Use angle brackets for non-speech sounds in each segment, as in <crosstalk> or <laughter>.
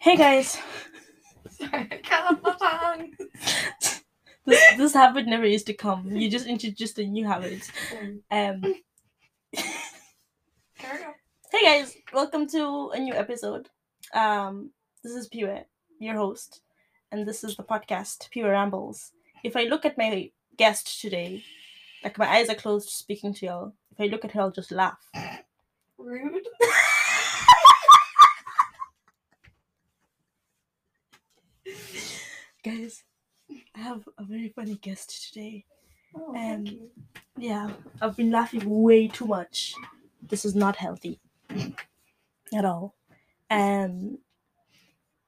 Hey guys, Sorry, I my tongue. this this habit never used to come. You just introduced a new habit. Um, <laughs> hey guys, welcome to a new episode. Um, this is Pure, your host, and this is the podcast Pure Rambles. If I look at my guest today, like my eyes are closed speaking to y'all. If I look at her, I'll just laugh. Rude. Guys, I have a very funny guest today. Oh, Um, thank you. Yeah, I've been laughing way too much. This is not healthy at all. Um,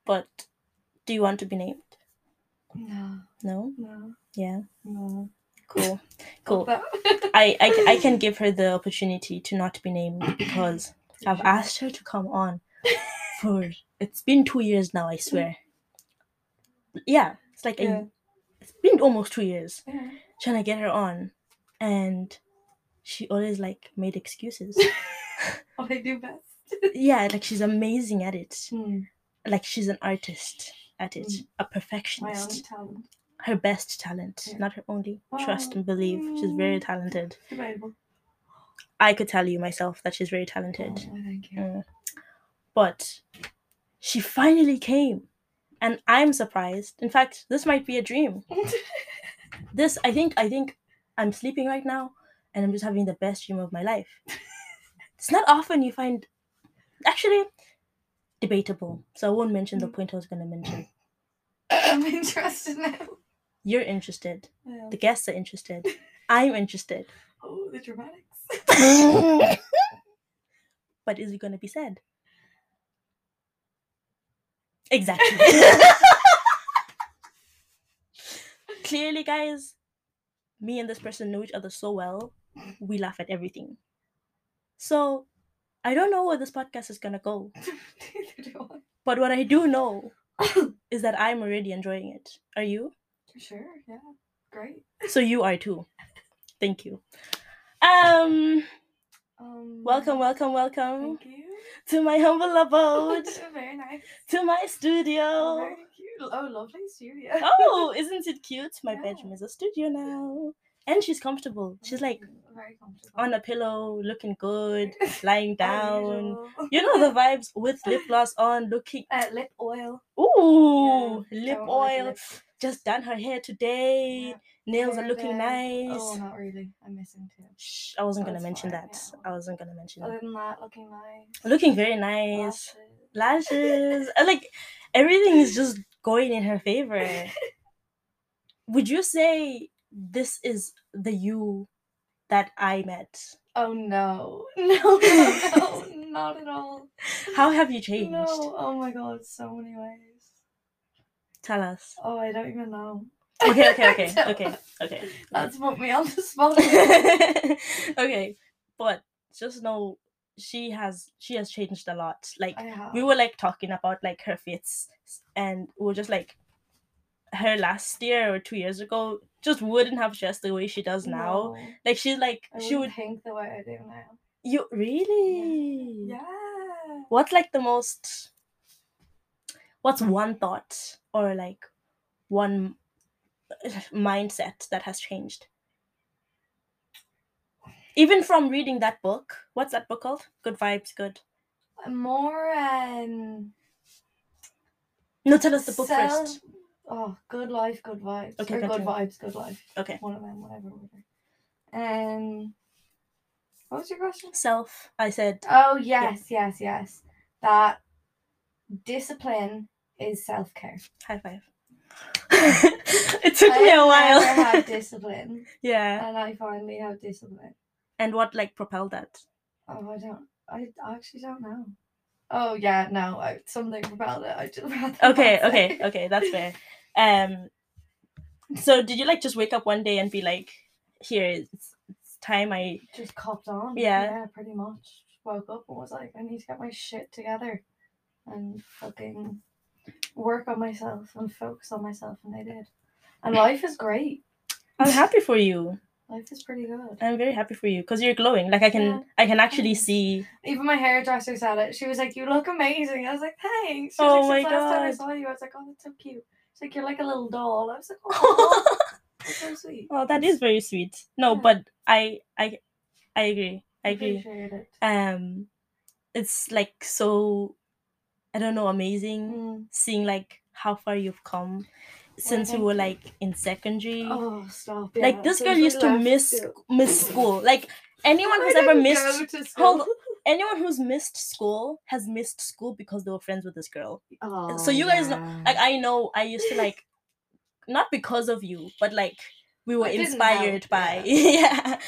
but do you want to be named? No, No. no, Yeah. no. Cool. <laughs> Cool. <laughs> I, I I can give her the opportunity to not be named because I've asked her to come on for it's been two years now. I swear. Yeah, it's like a- it's been almost two years Yeah. trying to get her on, and she always like made excuses. <laughs> <laughs> What I do best. yeah, like she's amazing at it. Hmm. Like she's an artist at it, Mm. a My perfectionist. Her best talent, Yeah. not her only. Trust and believe. She's very Mm. talented. Debatable. I could tell you myself that she's very talented. Oh, thank you. Mm. But she finally came. And I'm surprised. In fact, this might be a dream. <laughs> This I think I think I'm sleeping right now and I'm just having the best dream of my life. <laughs> it's not often you find actually debatable. So I won't mention the Mm. point I was gonna mention. <laughs> I'm interested now. You're interested. Yeah. The guests are interested. I'm interested. Oh, the dramatics. but is it going to be said? Exactly. <laughs> Clearly, guys, me and this person know each other so well, we laugh at everything. So, I don't know where this podcast is going to go. <laughs> But what I do know <laughs> is that I'm already enjoying it. Are you? sure, yeah. Great. So, you are too. Thank you. Um, Um, welcome, welcome, welcome Thank you. to my humble abode, <laughs> Very nice. to my studio. Very cute. Oh, lovely studio. oh, <laughs> isn't it cute? My Yeah. bedroom is a studio now. And she's comfortable. She's like very comfortable. on a pillow, looking good, <laughs> lying down. You know the vibes with lip gloss on, looking. Uh, lip oil. Ooh, Yeah, lip like oil. lip. Just done her hair today. Yeah. Nails are looking day. Oh, nice. Oh, not really. I'm missing two. Shh, I wasn't Oh, gonna mention fine, that. yeah. I wasn't gonna mention Other that. than that, looking nice. Looking very nice. Lashes. Lashes. like everything is just going in her favor. <laughs> Would you say this is the you that I met? Oh no. <laughs> No, no, no, <laughs> not at all. How have you changed? No. Oh my god, so many ways. Tell us. Oh, I don't even know. Okay, okay, okay, <laughs> okay, okay. That's put me on the spot. okay, but just know she has she has changed a lot. Like we were like talking about like her fits, and we are just like her last year or two years ago just wouldn't have dressed the way she does now. No, Like she's like I she would think the way I do now. you really Yeah. What's like the most what's one thought or like one <sighs> mindset that has changed? Even from reading that book, what's that book called? Good vibes, good. More um No, tell us the book first. Oh, good life, good vibes. Okay, good continue. vibes, good life. Okay. One of them, whatever order. Um what was your question? Self. I said Oh yes, yes, yes. That discipline is self care. high five. <laughs> it took me a while. had <laughs> discipline, yeah. and I finally have discipline. And what like propelled that? Oh, I don't. I actually don't know. Oh yeah, no. I, something propelled it. I just <laughs> Okay, okay, say. okay, that's fair. Um so did you like just wake up one day and be like, here it's, it's time I Just copped on. Yeah. Yeah, pretty much. Woke up and was like, I need to get my shit together, and fucking work on myself and focus on myself, and I did. And life is great. I'm happy for you. Life is pretty good. I'm very happy for you because you're glowing. Like I can, Yeah. I can actually see. Even my hairdresser said it. She was like, "You look amazing." I was like, "Thanks." She was Oh like, my "Since last time I saw you, I was like, "Oh, that's so cute." She's like, "You're like a little doll." I was like, "Oh, <laughs> that's so sweet." Oh, that is very sweet. No, Yeah. but I, I, I agree. I agree. Appreciate it. Um, it's like so, I don't know, amazing Mm. seeing like how far you've come since we were like in secondary. Oh, stop! like this since girl used to miss school. <laughs> miss school. Like <laughs> anyone who's ever missed <laughs> hold school. anyone who's missed school has missed school because they were friends with this girl. Oh, so you guys know- Like I know I used to like not because of you, but like we were inspired by yeah.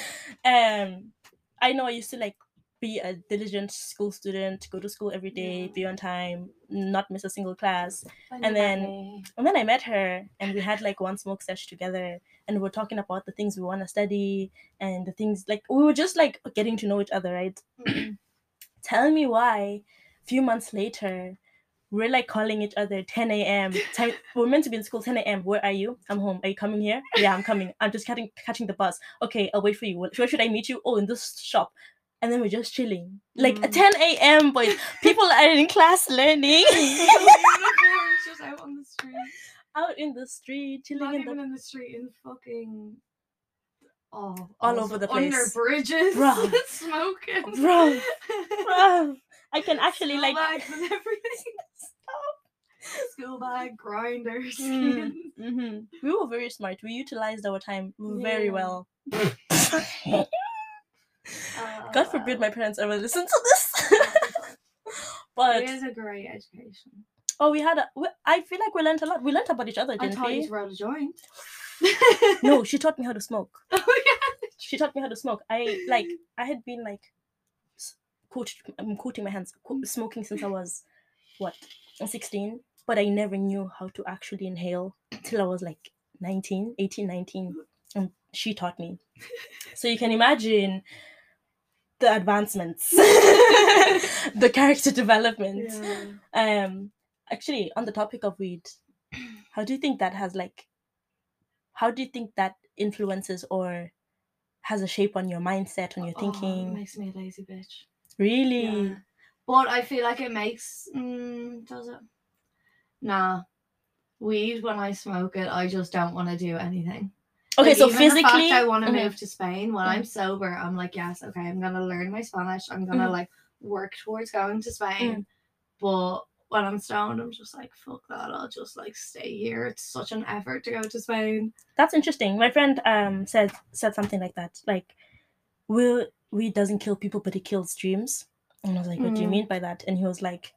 Um I know I used to like be a diligent school student, go to school every day, be on time, not miss a single class. And then-. And then I met her and we had like one smoke sesh together and we were talking about the things we want to study and the things like we were just like getting to know each other, right? Mm. <clears throat> Tell me why a few months later we're like calling each other 10 a.m. Time we're meant to be in school 10 a.m. Where are you? I'm home. Are you coming here? Yeah, I'm coming. I'm just catching catching the bus. Okay, I'll wait for you. Where should I meet you? Oh, in this shop. And then we're just chilling. Like Mm. 10 a.m. boys. <laughs> People are in class learning. <laughs> Just out on the street. Out in the street, chilling Not in even the in the street, in fucking. Oh, All over the place. Under bridges. Bruh. <laughs> smoking. Bruh. Bruh, I can actually School like bags and everything. School bag, grinders. Mm, hmm We were very smart. We utilized our time very Yeah. well. Uh, God forbid my parents ever listen to this. <laughs> but It is a great education. oh, we had a. we- I feel like we learned a lot. We learned about each other, I didn't taught you to roll a joint. No, <laughs> she taught me how to smoke. <laughs> oh yeah. She taught me how to smoke. I like. I had been like, coat, I'm coating my hands, smoking since I was, what, sixteen. But I never knew how to actually inhale till I was like 19, 18, 19. And she taught me. So you can imagine the advancements, <laughs> <laughs> the character development. Yeah. Um, actually, on the topic of weed, how do you think that has like, how do you think that influences or has a shape on your mindset, on your Oh, it thinking? makes me a lazy bitch. really? Yeah. But I feel like it makes. Mm, does it? Nah. Weed, when I smoke it, I just don't want to do anything. Okay, Like, so even the fact physically, I want to Mhm. move to Spain. When I'm sober, I'm like, yes, okay, I'm gonna learn my Spanish. I'm gonna Mhm. like work towards going to Spain. Mm. But when I'm stoned, I'm just like, fuck that. I'll just like stay here. It's such an effort to go to Spain. that's interesting. My friend um said said something like that. Like, will weed doesn't kill people, but it kills dreams. And I was like, what do you Mm. mean by that? And he was like,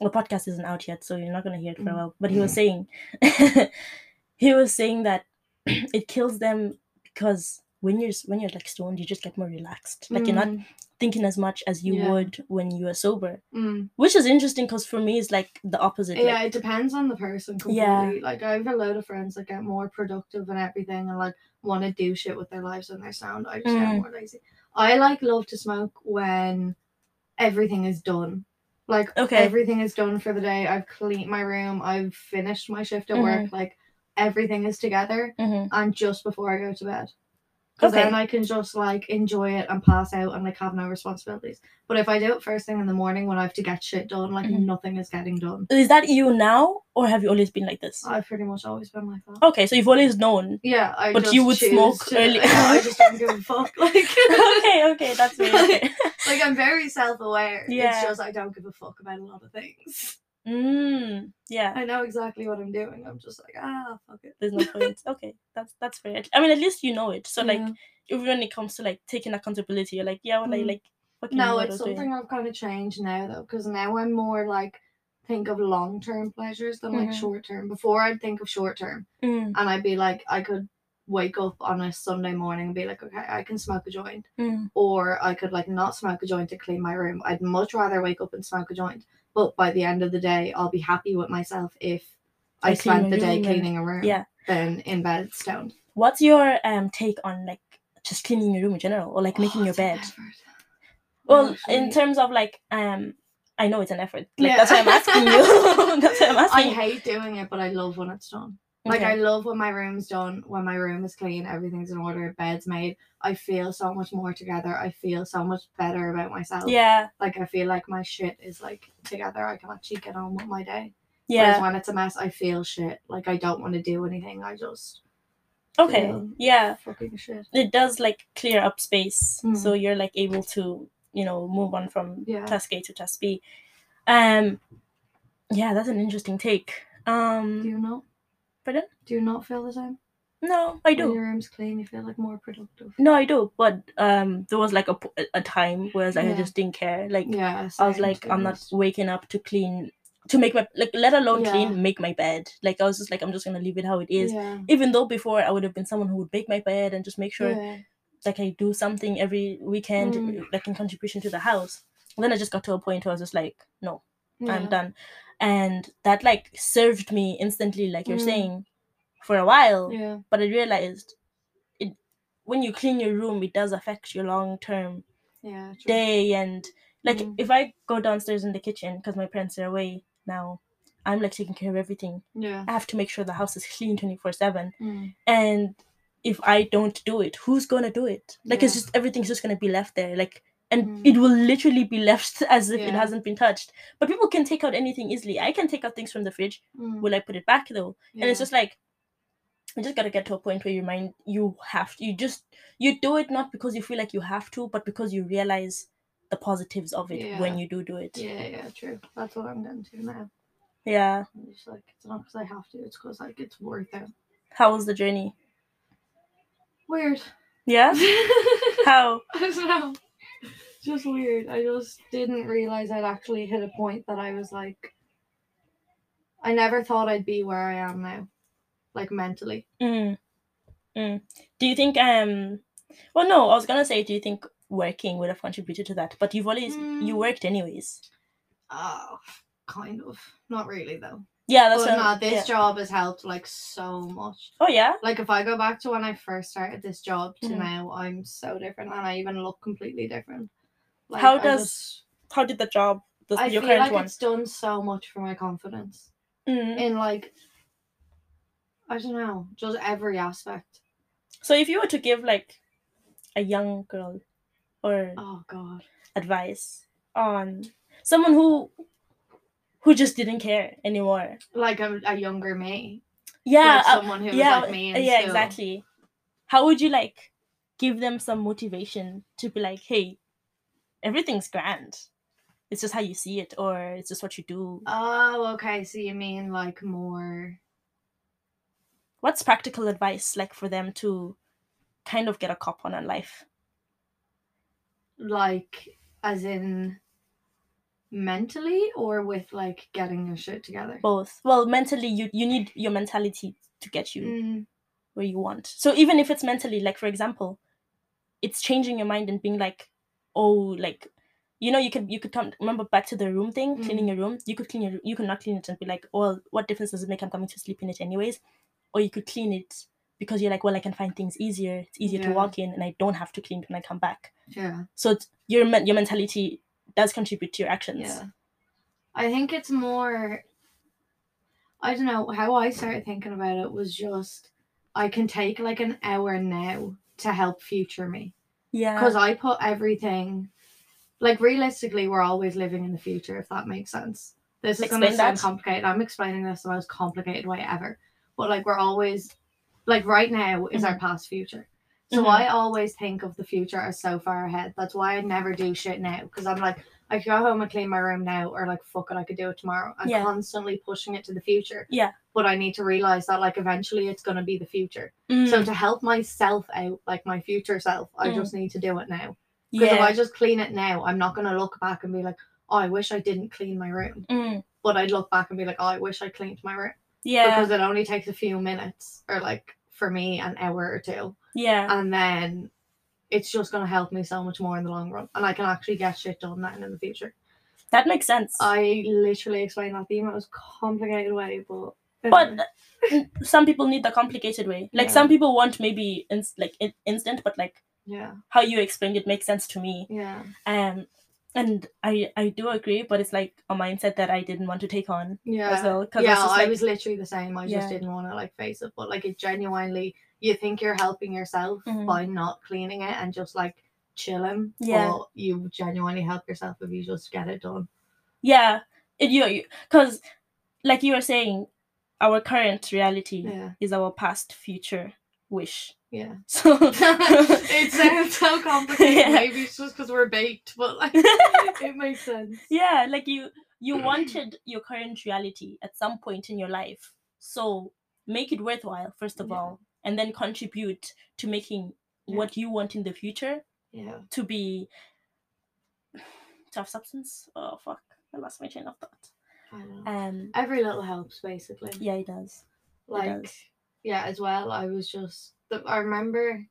the podcast isn't out yet, so you're not gonna hear it for a Mm. while. But he was saying, <laughs> he was saying that <clears throat> it kills them because when you're when you're like stoned, you just get more relaxed. Like you're not Mm, thinking as much as you Yeah. would when you are sober, mm. which is interesting because for me it's like the opposite. Yeah, Like, it depends on the person completely. Yeah. Like I have a load of friends that get more productive and everything and like want to do shit with their lives when they're sound. I just Mm. get more lazy. I like love to smoke when everything is done. Like Okay. everything is done for the day. I've cleaned my room. I've finished my shift at work. Like everything is together Mhm. and just before I go to bed. Because Okay. then I can just like enjoy it and pass out and like have no responsibilities. But if I do it first thing in the morning when I have to get shit done, like Mhm. nothing is getting done. Is that you now, or have you always been like this? I've pretty much always been like that. Okay, so you've always known. Yeah, I But just you would smoke to- early- <laughs> I just don't give a <laughs> fuck. Like, <laughs> okay, okay, that's very okay. like I'm very self-aware. Yeah. It's just I don't give a fuck about a lot of things. Mm, yeah, I know exactly what I'm doing. I'm just like, ah, fuck it. there's no point. <laughs> Okay, that's that's fair. I mean, at least you know it. So like, Yeah. even when it comes to like taking accountability, you're like, yeah, well, I Mm. like fucking no, I it's was doing. something I've kind of changed now though, because now I'm more like think of long-term pleasures than like Mhm. short-term. Before I'd think of short-term, Mm, and I'd be like, I could wake up on a Sunday morning and be like, okay, I can smoke a joint. mm, or I could like not smoke a joint to clean my room. I'd much rather wake up and smoke a joint. But by the end of the day, I'll be happy with myself if I, I spent the day cleaning a room yeah. than in bed stoned. What's your um take on like just cleaning your room in general, or like making Oh, your bed? Well, in terms of like um, I know it's an effort. Like Yeah. that's why I'm asking you. <laughs> that's why I'm <laughs> asking. you. hate doing it, but I love when it's done. Like I love when my room's done, when my room is clean, everything's in order, bed's made. I feel so much more together. I feel so much better about myself. Yeah. Like I feel like my shit is like together. I can actually get on with my day. Yeah. Whereas when it's a mess, I feel shit. Like I don't want to do anything. I just Okay. feel Yeah. fucking shit. It does like clear up space, Mm. so you're like able to you know move on from Yeah. task A to task B. Um. Yeah, that's an interesting take. Um. Do you not? Pardon? Do you not feel the same? No, I When do. your room's clean, you feel like more productive. No, I do. But um, there was like a, a time where like, I just didn't care. Like Yeah. I was like, I'm not waking up to clean to make my like let alone Yeah. clean make my bed. Like I was just like I'm just gonna leave it how it is. Yeah. Even though before I would have been someone who would make my bed and just make sure Yeah. like I do something every weekend Mm. like in contribution to the house. And then I just got to a point where I was just like, no, I'm done. And that like served me instantly, like you're Mm. saying, for a while. Yeah. But I realized it when you clean your room, it does affect your long term Yeah. true. day and like Mm. if I go downstairs in the kitchen because my parents are away now, I'm like taking care of everything. Yeah. I have to make sure the house is clean twenty four seven. Mm. And if I don't do it, who's gonna do it? Like it's just everything's just gonna be left there. Like and Mm. it will literally be left <laughs> as if it hasn't been touched. But people can take out anything easily. I can take out things from the fridge. Mm. Will I put it back though? And it's just like you just gotta get to a point where you mind you have to you just you do it not because you feel like you have to, but because you realize the positives of it when you do do it. Yeah, yeah, true. That's what I'm getting to now. Yeah. I'm just like, it's not because I have to, it's because like it's worth it. How was the journey? Weird. Yeah. <laughs> How? <laughs> I don't know. Just weird. I just didn't realize I'd actually hit a point that I was like, I never thought I'd be where I am now, like mentally. Mm. Mm. Do you think um? Well, no. I was gonna say, do you think working would have contributed to that? But you've always you Mm. worked anyways. Oh, kind of. Not really though. Yeah, that's but what. no, this yeah. job has helped like so much. Oh yeah. Like if I go back to when I first started this job to Mhm. now, I'm so different and I even look completely different. Like, How I does just- How did the job? The, I your feel current like one. it's done so much for my confidence Mm. in like I don't know, just every aspect. So if you were to give like a young girl or Oh god. advice on someone who who just didn't care anymore. Like a, a younger me. Yeah. like uh, someone who yeah. was like me yeah. Exactly. How would you like give them some motivation to be like, hey, everything's grand. It's just how you see it, or it's just what you do. Oh, okay. So you mean like more What's practical advice like for them to kind of get a cop on in life? like as in mentally or with like getting your shit together? Both. Well, mentally, you you need your mentality to get you Mm, where you want. So even if it's mentally, like for example, it's changing your mind and being like, oh, like, you know, you could you could come remember back to the room thing, cleaning mm. your room. You could clean your you could not clean it and be like, well, what difference does it make? I'm coming to sleep in it anyways. Or you could clean it because you're like, well, I can find things easier. It's easier to walk in, and I don't have to clean when I come back. yeah. So it's, your your mentality does contribute to your actions. Yeah. I think it's more I don't know, how I started thinking about it was just I can take like an hour now to help future me. Yeah. Because I put everything like realistically we're always living in the future, if that makes sense. This is gonna sound complicated. I'm explaining this the most complicated way ever. But like we're always like right now is our past future. So Mhm. I always think of the future as so far ahead. That's why I never do shit now. Because I'm like, I could go home and clean my room now, or like, fuck it, I could do it tomorrow. I'm Yeah. constantly pushing it to the future. Yeah. But I need to realize that, like, eventually it's going to be the future. Mm, So to help myself out, like my future self, I Mm. just need to do it now. Because if. I just clean it now, I'm not going to look back and be like, oh, I wish I didn't clean my room. Mm, But I'd look back and be like, oh, I wish I cleaned my room. yeah. Because it only takes a few minutes, or like for me, an hour or two yeah. and then it's just going to help me so much more in the long run and i can actually get shit done then in the future that makes sense. i literally explained that the most complicated way but but some people need the complicated way like Yeah. some people want maybe ins- like in- instant but like yeah how you explained it makes sense to me yeah um and I I do agree, but it's like a mindset that I didn't want to take on Yeah. as well. Yeah, I like, was literally the same. I Yeah. just didn't want to like face it, but like it genuinely, you think you're helping yourself Mhm. by not cleaning it and just like chilling. Yeah. but you genuinely help yourself if you just get it done. yeah, it, you because like you were saying, our current reality Yeah, is our past future wish. yeah. <laughs> So <laughs> it sounds so <laughs> complicated. Yeah. Maybe it's just because we're baked, but like it makes sense. yeah like you you <clears throat> wanted your current reality at some point in your life so make it worthwhile first of Yeah. all and then contribute to making Yeah. what you want in the future Yeah. to be <sighs> to have substance oh fuck i lost my train of thought um Every little helps, basically. yeah it does like does. yeah as well i was just the, i remember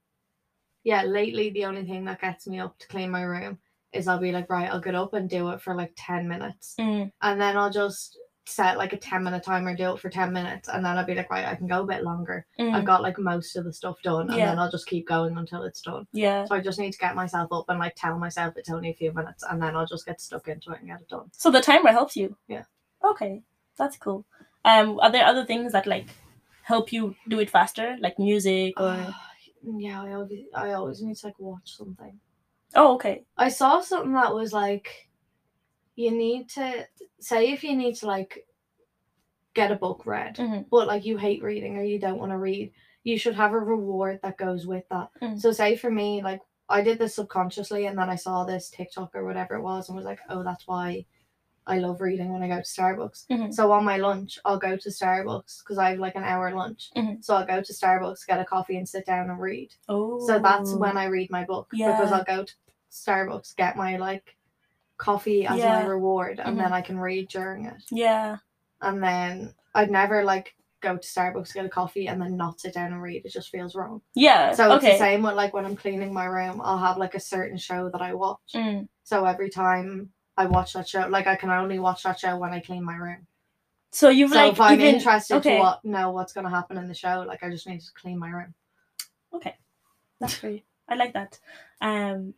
yeah lately the only thing that gets me up to clean my room is i'll be like right i'll get up and do it for like 10 minutes Mm, and then i'll just set like a 10 minute timer do it for 10 minutes and then i'll be like right i can go a bit longer. Mm, i've got like most of the stuff done and Yeah. then i'll just keep going until it's done. Yeah. So i just need to get myself up and like tell myself it's only a few minutes and then i'll just get stuck into it and get it done. So the timer helps you? Yeah. okay that's cool. Um are there other things that like help you do it faster like music or yeah i always i always need to like watch something. Oh okay. I saw something that was like, you need to say if you need to like get a book read, Mhm. but like you hate reading or you don't want to read, you should have a reward that goes with that. Mm. So say for me, like I did this subconsciously, and then I saw this TikTok or whatever it was, and was like, oh, that's why I love reading when I go to Starbucks. Mhm. So on my lunch, I'll go to Starbucks because I have like an hour lunch. Mhm. So I'll go to Starbucks, get a coffee, and sit down and read. oh So that's when I read my book because I'll go to Starbucks, get my like coffee as Yeah. my reward, and Mhm. then I can read during it. yeah And then I'd never like go to Starbucks get a coffee and then not sit down and read. It just feels wrong. yeah So it's the same with like when I'm cleaning my room, I'll have like a certain show that I watch. Mm. So every time I watch that show, like I can only watch that show when I clean my room. So you've so like if I'm even interested okay. to what know what's gonna happen in the show, like I just need to clean my room. okay, that's great. I like that. Um,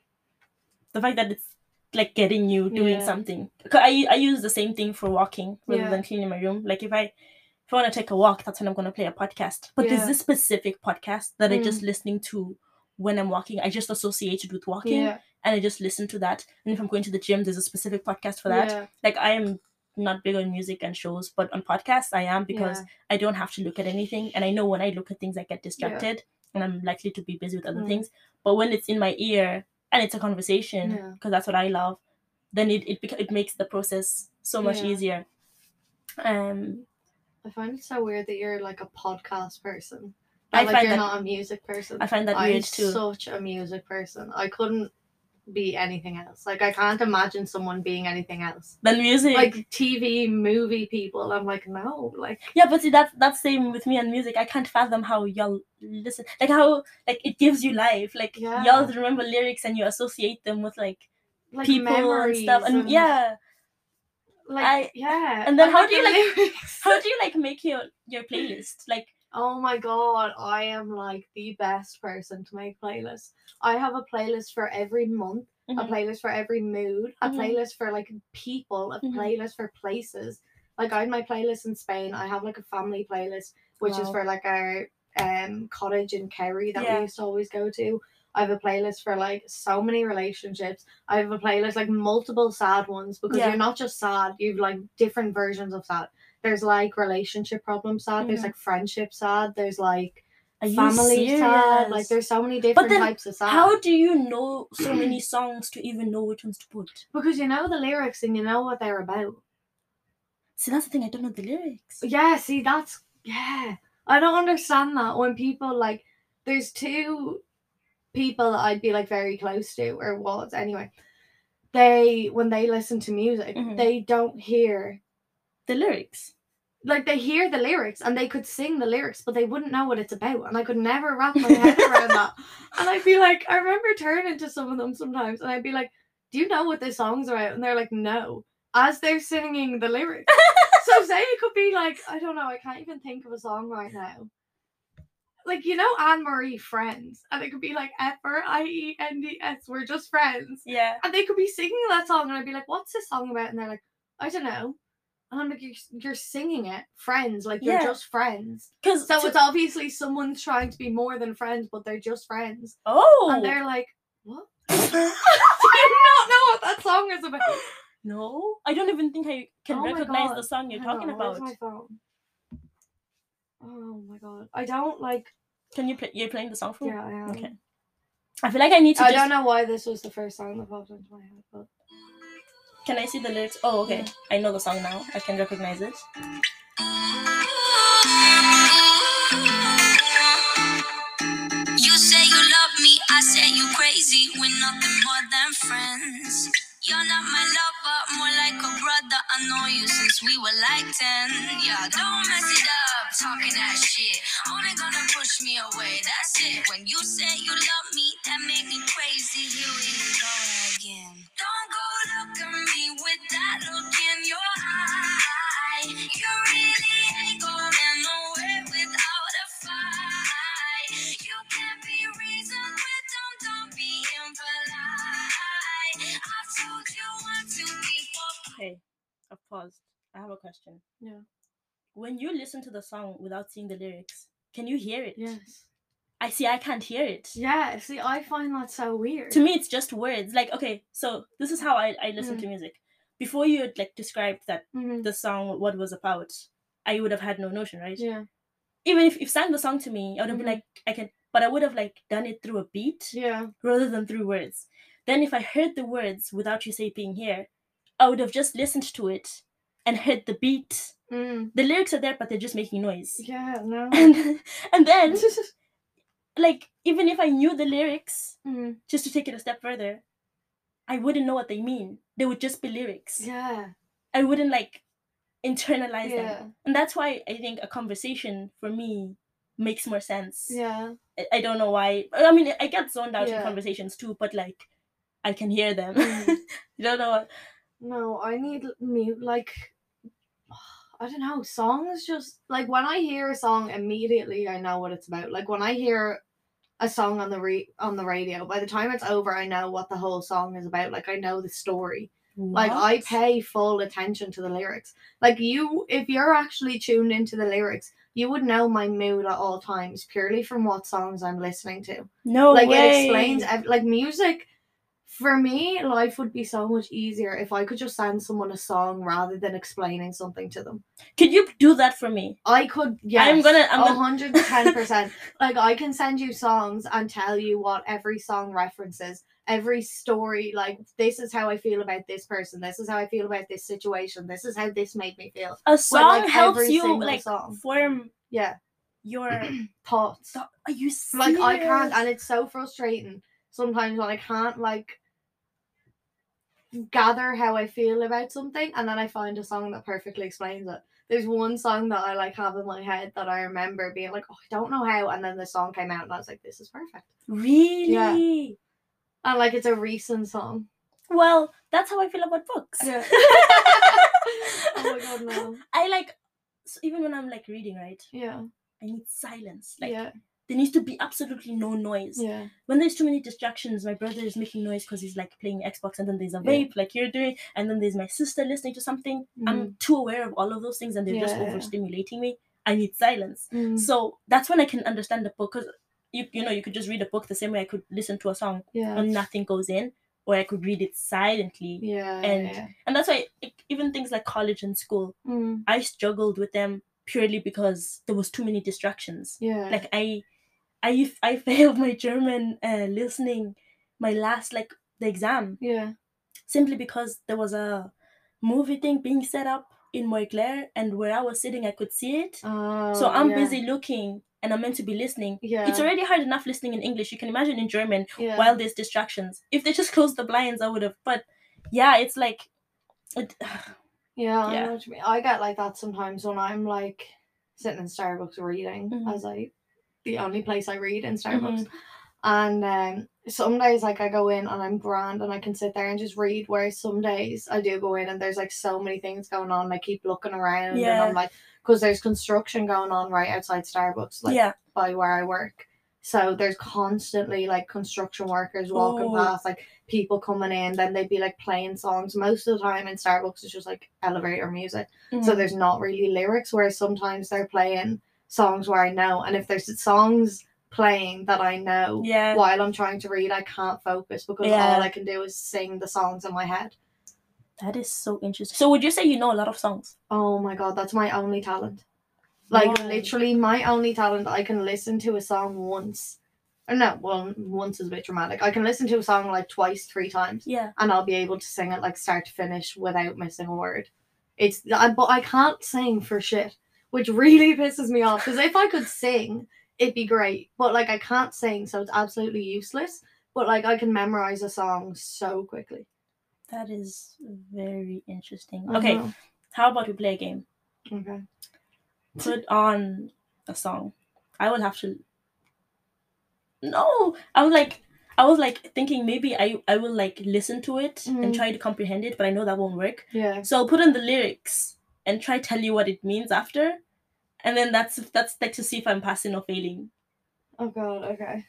the fact that it's like getting you doing Yeah. something. 'Cause I I use the same thing for walking rather Yeah. than cleaning my room. Like if I if I want to take a walk, that's when I'm gonna play a podcast. But there's Yeah. this specific podcast that I'm Mm. just listening to when I'm walking. I just associate it with walking, and I just listen to that. And if I'm going to the gym, there's a specific podcast for that. Like I am not big on music and shows, but on podcasts I am because. I don't have to look at anything. And I know when I look at things, I get distracted and I'm likely to be busy with other Mm. things. But when it's in my ear and it's a conversation, Yeah. because that's what I love, then it, it, it makes the process so much Yeah. easier. Um, I find it so weird that you're like a podcast person. I I like find you're that- not a music person. I find that I'm weird too. such a music person. I couldn't be anything else. Like I can't imagine someone being anything else. Than music, Like TV, movie people. I'm like, no, like yeah, but see that's that's same with me and music. I can't fathom how y'all listen, like how like it gives you life. Like Yeah. y'all remember lyrics and you associate them with like, like people and stuff, and, yeah. like I- yeah. and then how like do you, the like- lyrics. How do you like make your your playlist? Like Oh my god, I am like the best person to make playlists. I have a playlist for every month, a mhm. playlist for every mood, a Mhm. playlist for like people, a Mhm. playlist for places. Like I have my playlist in Spain. I have like a family playlist, which is for like our um cottage in Kerry that Yeah. we used to always go to. I have a playlist for like so many relationships. I have a playlist like multiple sad ones because Yeah. you're not just sad, you've like different versions of sad. There's like relationship problem sad, there's like friendship sad, there's like family sad. Like there's so many different then types of sad. How do you know so many songs to even know which ones to put? because you know the lyrics and you know what they're about. See, that's the thing. I don't know the lyrics. Yeah, see, that's yeah. I don't understand that when people like there's two people that I'd be like very close to or was anyway. They when they listen to music, Mhm. they don't hear The lyrics. like they hear the lyrics and they could sing the lyrics, but they wouldn't know what it's about. And I could never wrap my head around that. <laughs> And I'd be like, I remember turning to some of them sometimes and I'd be like, Do you know what this song's about? And they're like, No. As they're singing the lyrics. <laughs> so say it could be like, I don't know, I can't even think of a song right now. like you know Anne Marie friends, and it could be like F R I E N D S. We're just friends, Yeah. and they could be singing that song, and I'd be like, "What's this song about?" And they're like, "I don't know." And I'm like, "You're, you're singing it, friends. Like you're Yeah. just friends." Because So it's obviously someone's trying to be more than friends, but they're just friends, oh and they're like, "What?" <laughs> <laughs> Do you not know what that song is about? no, I don't even think I can Oh recognize the song you're Hang talking where's about. my phone? Oh my god, I don't like. Can you play? You're playing the song for me? Yeah, I am. Okay. I feel like I need to. I just, don't know why this was the first song that popped into my head, but Can I see the lyrics? Oh, okay. Yeah. I know the song now. I can recognize it. You say you love me, I say you crazy. We're nothing more than friends. You're not my lover, more like a brother. I know you since we were like 10. Yeah, don't mess it up, talking that shit. Only gonna push me away, that's it. When you say you love me, that me crazy. Here we go again. Don't Okay, I've paused. I have a question. Yeah. When you listen to the song without seeing the lyrics, can you hear it? yes, I see. I can't hear it. yeah. See, I find that so weird. To me, it's just words. Like, okay, so this is how I, I listen Mm. to music. Before you had like described that Mhm. the song what was about, I would have had no notion, right? Yeah, Even if you sang the song to me, I would have Mhm. been like, I can, but I would have like done it through a beat yeah, rather than through words. Then if I heard the words without you say being here, I would have just listened to it and heard the beat. mm. The lyrics are there, but they're just making noise. yeah. No. <laughs> And and then <laughs> like even if I knew the lyrics, Mm. just to take it a step further, I wouldn't know what they mean. They would just be lyrics. Yeah, I wouldn't like internalize yeah, them. And that's why I think a conversation for me makes more sense. yeah. I, I don't know why. I mean, I get zoned out in conversations too, but like I can hear them. Mm. <laughs> you don't know what No, I need me like I don't know, songs just like when I hear a song immediately I know what it's about. Like when I hear a song on the re- on the radio, by the time it's over I know what the whole song is about. Like I know the story. Like I pay full attention to the lyrics. Like you if you're actually tuned into the lyrics, you would know my mood at all times purely from what songs I'm listening to No like way. it explains like music for me life would be so much easier if i could just send someone a song rather than explaining something to them Could you do that for me? i could yes I'm gonna- I'm gonna- 110% <laughs> like i can send you songs and tell you what every song references every story like this is how i feel about this person this is how i feel about this situation this is how this made me feel A song like, helps you like song. form yeah your <clears throat> thoughts thought. Are you like I can't, and it's so frustrating sometimes when I can't like gather how I feel about something, and then I find a song that perfectly explains it. There's one song that I like have in my head that I remember being like, oh, I don't know how, and then the song came out, and I was like, this is perfect. Really? Yeah. And like it's a recent song. Well, that's how I feel about books. Yeah. <laughs> oh my god, no. I like so even when I'm like reading, right? Yeah, I need silence. Like yeah, there needs to be absolutely no noise. yeah, When there's too many distractions, my brother is making noise because he's like playing Xbox, and then there's a Yeah. vape like you're doing, and then there's my sister listening to something. I'm too aware of all of those things, and they're just Mm. Yeah. overstimulating me. I need silence. Mm, So that's when I can understand the book because you you know you could just read a book the same way I could listen to a song yeah, and nothing goes in, or I could read it silently. yeah, and- yeah. And that's why e- even things like college and school, Mm, I struggled with them purely because there was too many distractions. yeah, Like I, I <laughs> I failed my German uh, listening, my last like the exam yeah, simply because there was a movie thing being set up in Montclair and where I was sitting I could see it. oh, so I'm yeah, busy looking and I'm meant to be listening. Yeah, It's already hard enough listening in English. You can imagine in German yeah. while there's distractions. If they just <laughs> closed the blinds, I would have. But yeah, it's like, it, <sighs> Yeah, I Yeah. know what you mean. I get like that sometimes when I'm like sitting in Starbucks reading, Mhm. as I the only place I read in Starbucks. And um, some days like I go in and I'm grand and I can sit there and just read. Whereas some days I do go in and there's like so many things going on. And I keep looking around and I'm like, because there's construction going on right outside Starbucks, like yeah. by where I work. So there's constantly like construction workers walking Oh. past, like people coming in. Then they'd be like playing songs. Most of the time in Starbucks, it's just like elevator music. So Mhm. there's not really lyrics. Whereas sometimes they're playing songs where I know, and if there's songs playing that I know yeah. while I'm trying to read, I can't focus because Yeah. all I can do is sing the songs in my head. That is so interesting. So would you say you know a lot of songs? Oh my god, that's my only talent. Like Wow. literally my only talent. I can listen to a song once. Or no, well, once is a bit dramatic. I can listen to a song like twice, three times, Yeah. and I'll be able to sing it like start to finish without missing a word. It's I, but I can't sing for shit, which really <laughs> pisses me off. Because if I could sing, it'd be great. But like I can't sing, so it's absolutely useless. But like I can memorize a song so quickly. That is very interesting. Okay, how about we play a game? Okay. Put on a song. I will have to. No, I was like, I was like thinking maybe I I will like listen to it and Mhm. try to comprehend it, but I know that won't work. Yeah. So I'll put on the lyrics and try tell you what it means after, and then that's that's like to see if I'm passing or failing. Oh god. Okay.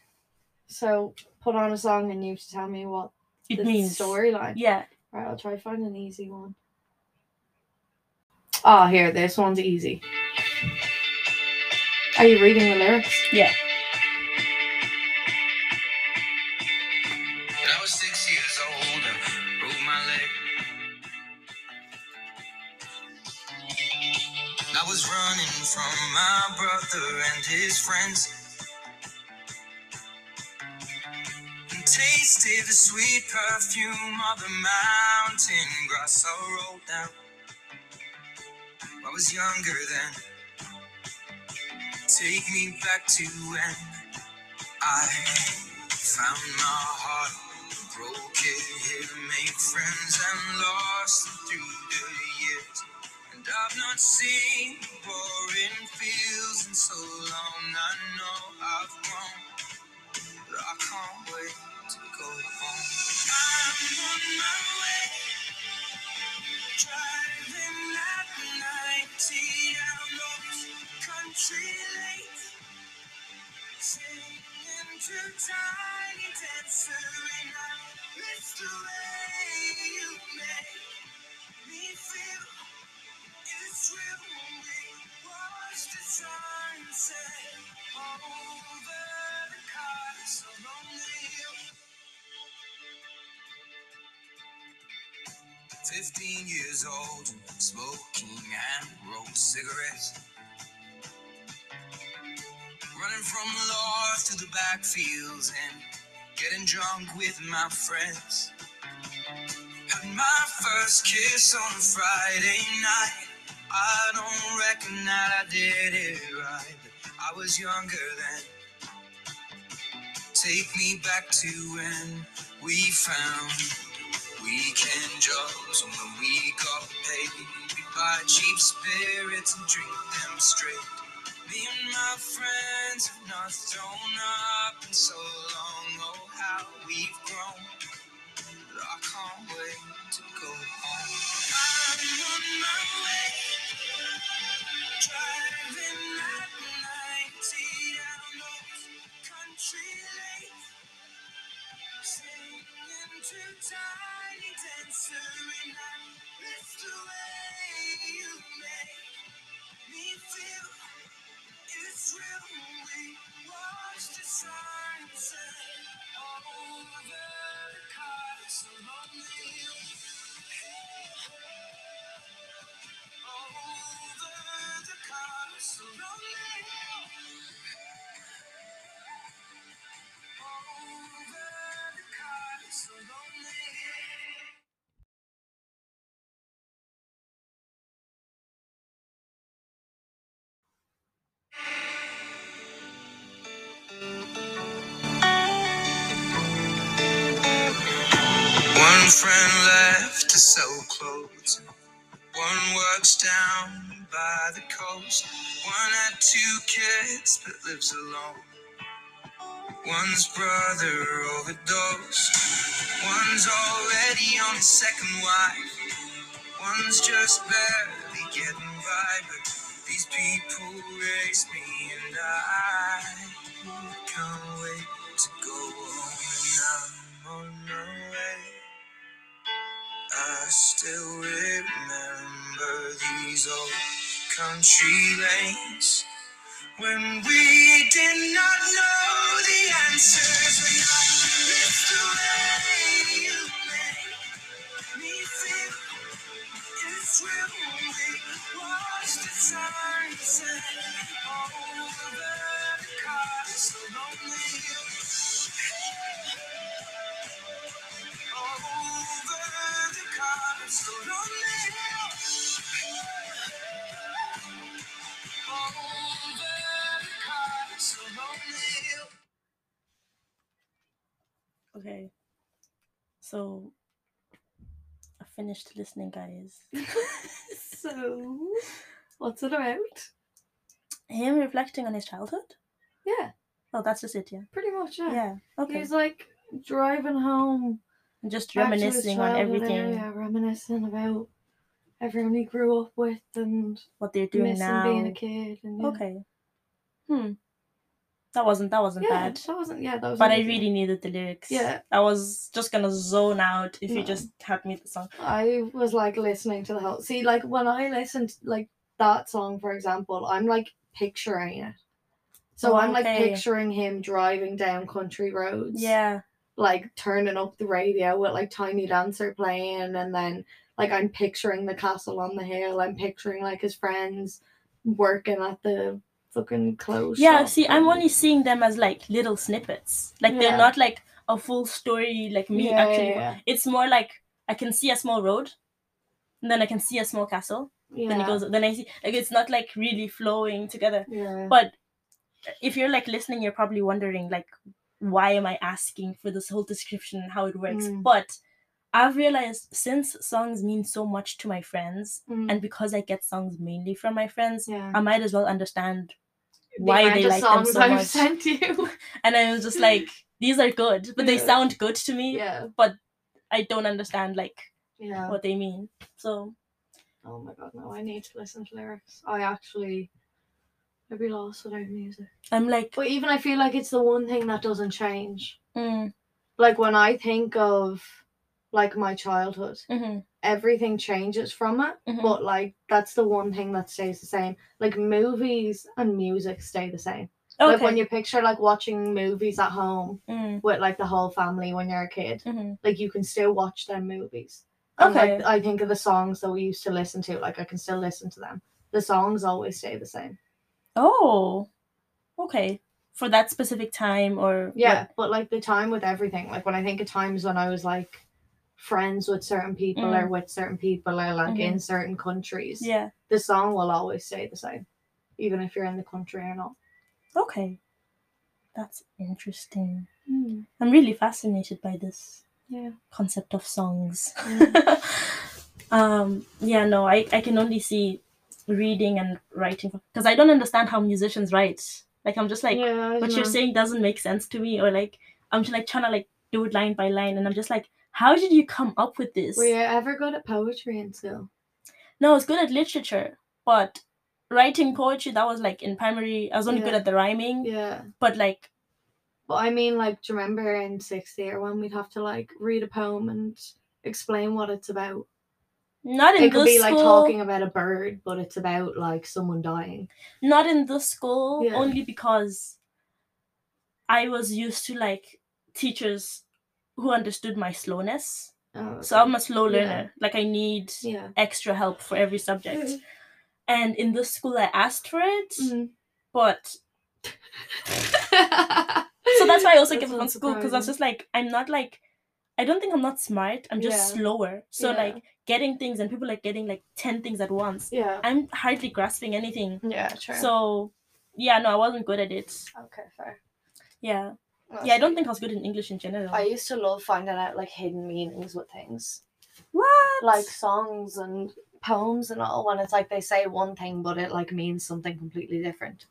So put on a song and you have to tell me what It the means storyline. Yeah. Right, I'll try find an easy one. Oh, here, this one's easy. Are you reading the lyrics? Yeah. Brother and his friends. And tasted the sweet perfume of the mountain grass I rolled down. I was younger then. Take me back to when I found my heart, broke it, made friends and lost them through the. And I've not seen boring fields in so long. I know I've grown, but I can't wait to go home. I'm on my way, driving at 90 down those country lanes. Singing to tiny dancer and 15 years old, smoking and rolling cigarettes. Running from the law through the backfields and getting drunk with my friends. Had my first kiss on a Friday night. I don't reckon that I did it right. I was younger then. Take me back to when we found weekend jobs and when we got paid. We buy cheap spirits and drink them straight. Me and my friends have not thrown up in so long. Oh, how we've grown. But I can't wait to go home. The hill. One friend left to sell clothes. One works down by the coast. One had two kids but lives alone. One's brother overdosed. One's already on his second wife. One's just barely getting by. But these people raise me, and I can't wait to go home. And I'm on my way. I still remember these old country lanes when we did not know the answers. When I missed the way you made me feel, it's real. We watched the sunset over the cars, so lonely. Over the cars, so lonely. Okay. So I finished listening, guys. <laughs> so, what's it about? Him reflecting on his childhood? Yeah, Oh, that's just it, yeah. pretty much. Yeah. Yeah. Okay. He's like driving home, And just back to his reminiscing on everything, Yeah, reminiscing about everyone he grew up with and what they're doing missing now. being a kid. And yeah. Okay. Hmm. That wasn't that wasn't Yeah, bad. that wasn't. Yeah, that was. But I really needed the lyrics. Yeah. I was just gonna zone out if you just had me the song. I was like listening to the whole. See, like when I listened, like that song, for example, I'm like picturing it. So Oh, I'm like okay. picturing him driving down country roads. Yeah. Like turning up the radio with like Tiny Dancer playing, and then like I'm picturing the castle on the hill. I'm picturing like his friends working at the fucking clothes. Yeah, shop see, I'm only seeing them as like little snippets. Like Yeah. they're not like a full story like me Yeah, actually. yeah, It's more like I can see a small road, and then I can see a small castle. yeah. Then it goes. Then I see like it's not like really flowing together. Yeah. But if you're like listening, you're probably wondering like, why am I asking for this whole description and how it works? Mm. But I've realized since songs mean so much to my friends, Mm. and because I get songs mainly from my friends, yeah. I might as well understand The why they like them so I've much. sent you. <laughs> And I was just like, these are good, but they sound good to me. yeah. I don't understand like Yeah. what they mean. So Oh my god, no, I need to listen to lyrics. I actually I'd be lost without music. I'm like, But even I feel like it's the one thing that doesn't change. mm, Like when I think of like my childhood, mhm, everything changes from it. mhm. But like that's the one thing that stays the same. Like movies and music stay the same. okay. Like when you picture like watching movies at home Mm, with like the whole family when you're a kid, mhm. like you can still watch them movies. And Okay. like I think of the songs that we used to listen to, like I can still listen to them. The songs always stay the same. Oh, okay. For that specific time or Yeah, but like the time with everything, like when I think of times when I was like friends with certain people Mm. or with certain people or like Mhm. in certain countries, yeah. the song will always stay the same, even if you're in the country or not. Okay. That's interesting. I'm really fascinated by this Yeah. concept of songs. Mm. <laughs> um yeah, no, I I can only see reading and writing because I don't understand how musicians write. Like I'm just like yeah, what you're saying doesn't make sense to me or like I'm just like trying to like do it line by line and I'm just like how did you come up with this? Were you ever good at poetry in school? No, I was good at literature, but writing poetry that was like in primary. I was only good at the rhyming, Yeah. but like But I mean, like, do you remember in sixth year when we'd have to like read a poem and explain what it's about? not in it could be like talking about a bird, but it's about like someone dying. Not in this school, Yeah. only because I was used to like teachers who understood my slowness. Oh, So. I'm a slow Yeah. learner. Like I need yeah. extra help for every subject. Mhm. And in this school, I asked for it, Mhm. but <laughs> so that's why I also give up on school because I was just like, I'm not like, I don't think I'm not smart. I'm just Yeah. slower. So Yeah. like getting things and people like getting like ten things at once. Yeah. I'm hardly grasping anything. Yeah, true. So yeah, no, I wasn't good at it. okay, fair. Yeah, yeah. I don't think I was good in English in general. I used to love finding out like hidden meanings with things, what? like songs and poems and all. When it's like they say one thing, but it like means something completely different.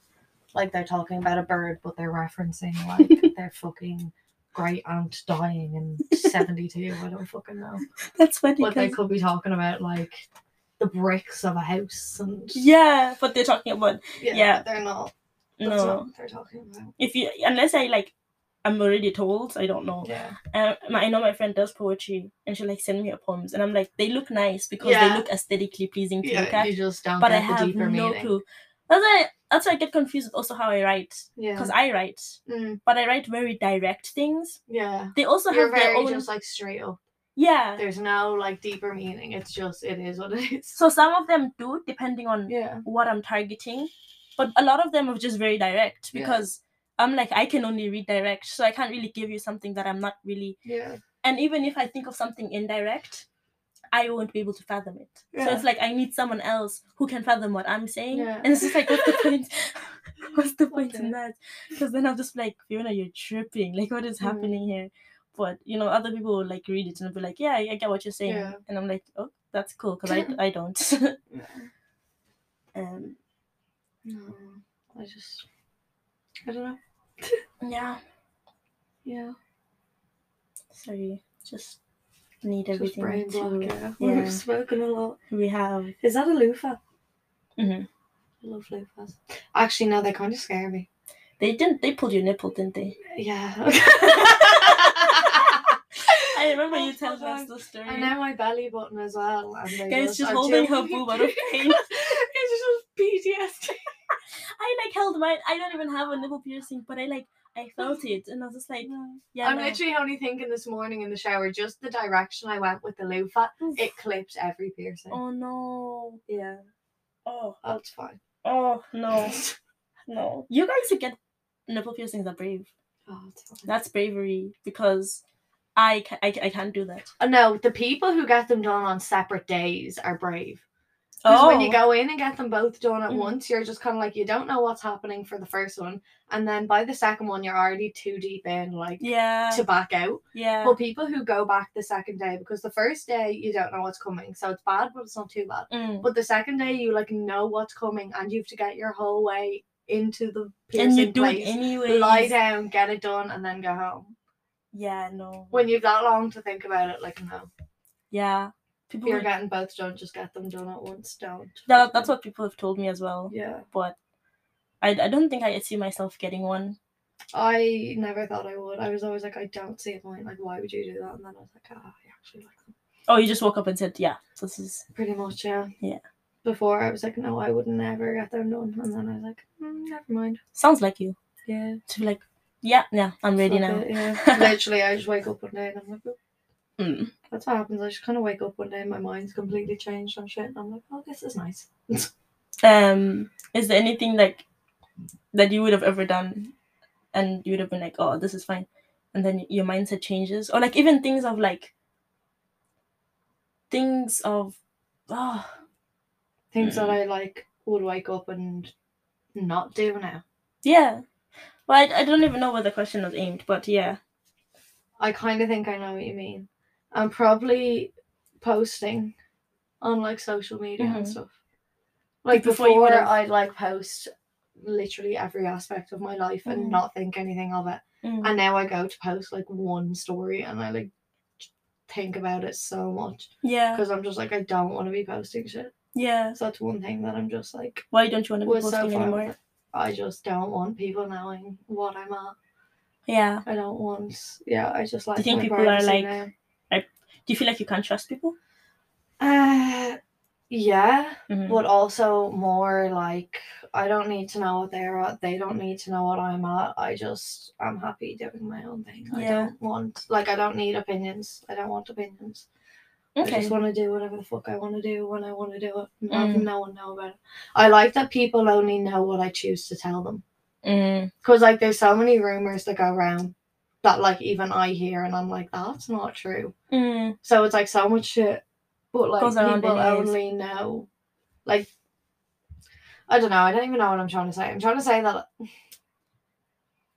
like they're talking about a bird, but they're referencing like <laughs> their fucking great aunt dying in seventy two. I don't fucking know. <laughs> That's funny. But they could be talking about like the bricks of a house and yeah, but they're talking about yeah. but they're not. That's no. what they're talking about. If you unless I like, I'm already told. I don't know. Yeah. Um, my- I know my friend does poetry, and she like send me her poems, and I'm like, they look nice because Yeah. they look aesthetically pleasing to look Yeah, at, you just don't but I the have deeper no meaning. clue. That's why that's why I get confused with also how I write Yeah. because I write, Mm, but I write very direct things. yeah. They also You're have their own just like straight up. yeah. There's no like deeper meaning. It's just it is what it is. So some of them do depending on Yeah. what I'm targeting, but a lot of them are just very direct Yeah. I'm like I can only redirect, so I can't really give you something that I'm not really. Yeah. And even if I think of something indirect, I won't be able to fathom it. Yeah. So it's like I need someone else who can fathom what I'm saying, Yeah. and it's just like what's the point? <laughs> what's the point in that? Because then I'm just like Fiona, you're tripping. Like what is Mhm. happening here? But you know, other people will like read it and be like, yeah, I get what you're saying, Yeah. and I'm like, oh, that's cool because I <laughs> I don't. <laughs> um, No, I just I don't know. Yeah. Yeah. Sorry, just need Just everything brain to. Yeah. <laughs> yeah. We've spoken a lot. We have. Is that a loofah? Mhm. I love loofahs. Actually, no, they kind of scare me. They didn't. They pulled your nipple, didn't they? Yeah. <laughs> <laughs> I remember you Oh, telling us the story. And now my belly button as well. And Guys, just, she's holding her boob out of pain. it's just PTSD. I like held mine. I don't even have a nipple piercing, but I like I felt it, and I was just like, yeah. I'm no. literally only thinking this morning in the shower, just the direction I went with the loofah, it clipped every piercing. Oh no. Yeah, Oh. that's fine. Oh no. <laughs> No. You guys who get nipple piercings are brave. Oh. That's bravery because I ca- I, I can't do that. Uh, no, the people who get them done on separate days are brave. Because when you go in and get them both done at Mhm. once, you're just kind of like you don't know what's happening for the first one, and then by the second one, you're already too deep in, like yeah, to back out. yeah, But people who go back the second day, because the first day you don't know what's coming, so it's bad, but it's not too bad. Mm. But the second day you like know what's coming, and you have to get your whole way into the and you do it place, anyway. lie down, get it done, and then go home. Yeah, no. When you've that long to think about it, like no, yeah, people. will- getting both done, just get them done at once. Don't. that, that's what people have told me as well. Yeah. But I, I don't think I see myself getting one. I never thought I would. I was always like, I don't see a point. Like, why would you do that? And then I was like, ah, I actually like them. Oh, you just woke up and said, yeah, this is. Pretty much, yeah. Yeah. Before I was like, no, I would never get them done. And then I was like, mm, never mind. Sounds like you. Yeah. To be like, yeah, yeah, I'm ready now. it, yeah. <laughs> Literally, I just wake up one day and I'm like, oh. Mm. that's what happens. I just kind of wake up one day and my mind's completely changed on shit. And I'm like, oh, this is nice. <laughs> Um, is there anything like that you would have ever done, and you would have been like, oh, this is fine, and then your mindset changes, or like even things of like things of, oh, Things that Mm. I like would wake up and not do now. yeah. Well, I, I don't even know where the question was aimed, but yeah. I kind of think I know what you mean. I'm probably posting on like social media and Mhm. stuff. Like before before, you would've- I'd like post literally every aspect of my life and Mhm. not think anything of it. Mm. And now I go to post like one story and I like think about it so much yeah, because I'm just like I don't want to be posting shit. yeah. So that's one thing that I'm just like Why don't you want to be so posting far. anymore? I just don't want people knowing what I'm at. Yeah. I don't want. Yeah, I just like. think people are, like, now. Do you feel like you can't trust people? Uh, yeah, Mhm. but also more like I don't need to know what they're at. They don't need to know what I'm at. I just I'm happy doing my own thing. I don't want like I don't need opinions. I don't want opinions. I just want to do whatever the fuck I want to do when I want to do it. Have Mm. no one know about it. I like that people only know what I choose to tell them. Mm. Because like there's so many rumors that go around that like even I hear and I'm like that's not true. Mm. So it's like so much shit, but like Goes people only know, like, I don't know. I don't even know what I'm trying to say. I'm trying to say that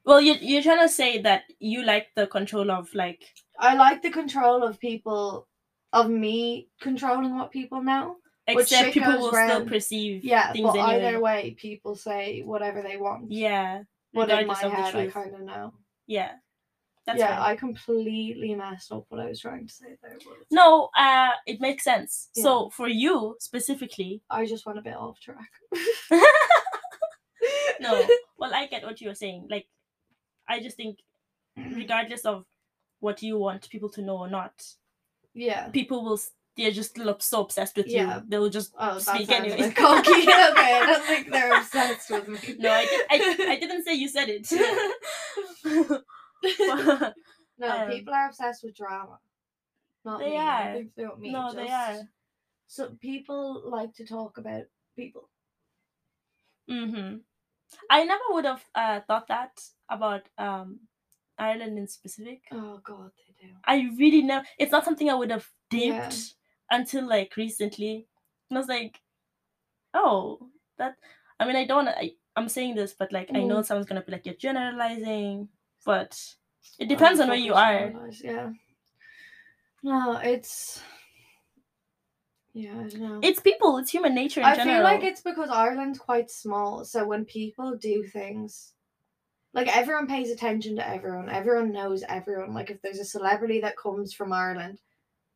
Well, you you're trying to say that you like the control of like I like the control of people, of me controlling what people know. Except people will still perceive Yeah, things but anyway. either way, people say whatever they want. Yeah, But in my head, I kind of know. Yeah, that's yeah, fine. I completely messed up what I was trying to say there. No, uh, it makes sense. Yeah. So for you specifically, I just went a bit off track. <laughs> no. Well, I get what you were saying. Like, I just think, regardless of what you want people to know or not, Yeah. people will. They're just so obsessed with Yeah. you. They'll just Oh, speak anyway. cocky. <laughs> okay, I don't think they're obsessed with me. No, I, did, I, I didn't say you said it. <laughs> <laughs> <laughs> No, um, people are obsessed with drama. Not They me. are. They don't me. no, they are. So people like to talk about people. hmm I never would have uh, thought that about um, Ireland in specific. Oh God, they do. I really know it's not something I would have dipped Yeah. until like recently. And I was like, oh, that. I mean, I don't. I, I'm saying this, but like, I know Mm. someone's gonna be like, you're generalizing, but it depends on where you are. Yeah. No, it's. Yeah, I don't know. It's people. It's human nature in I general. feel like it's because Ireland's quite small, so when people do things, like everyone pays attention to everyone, everyone knows everyone. Like if there's a celebrity that comes from Ireland,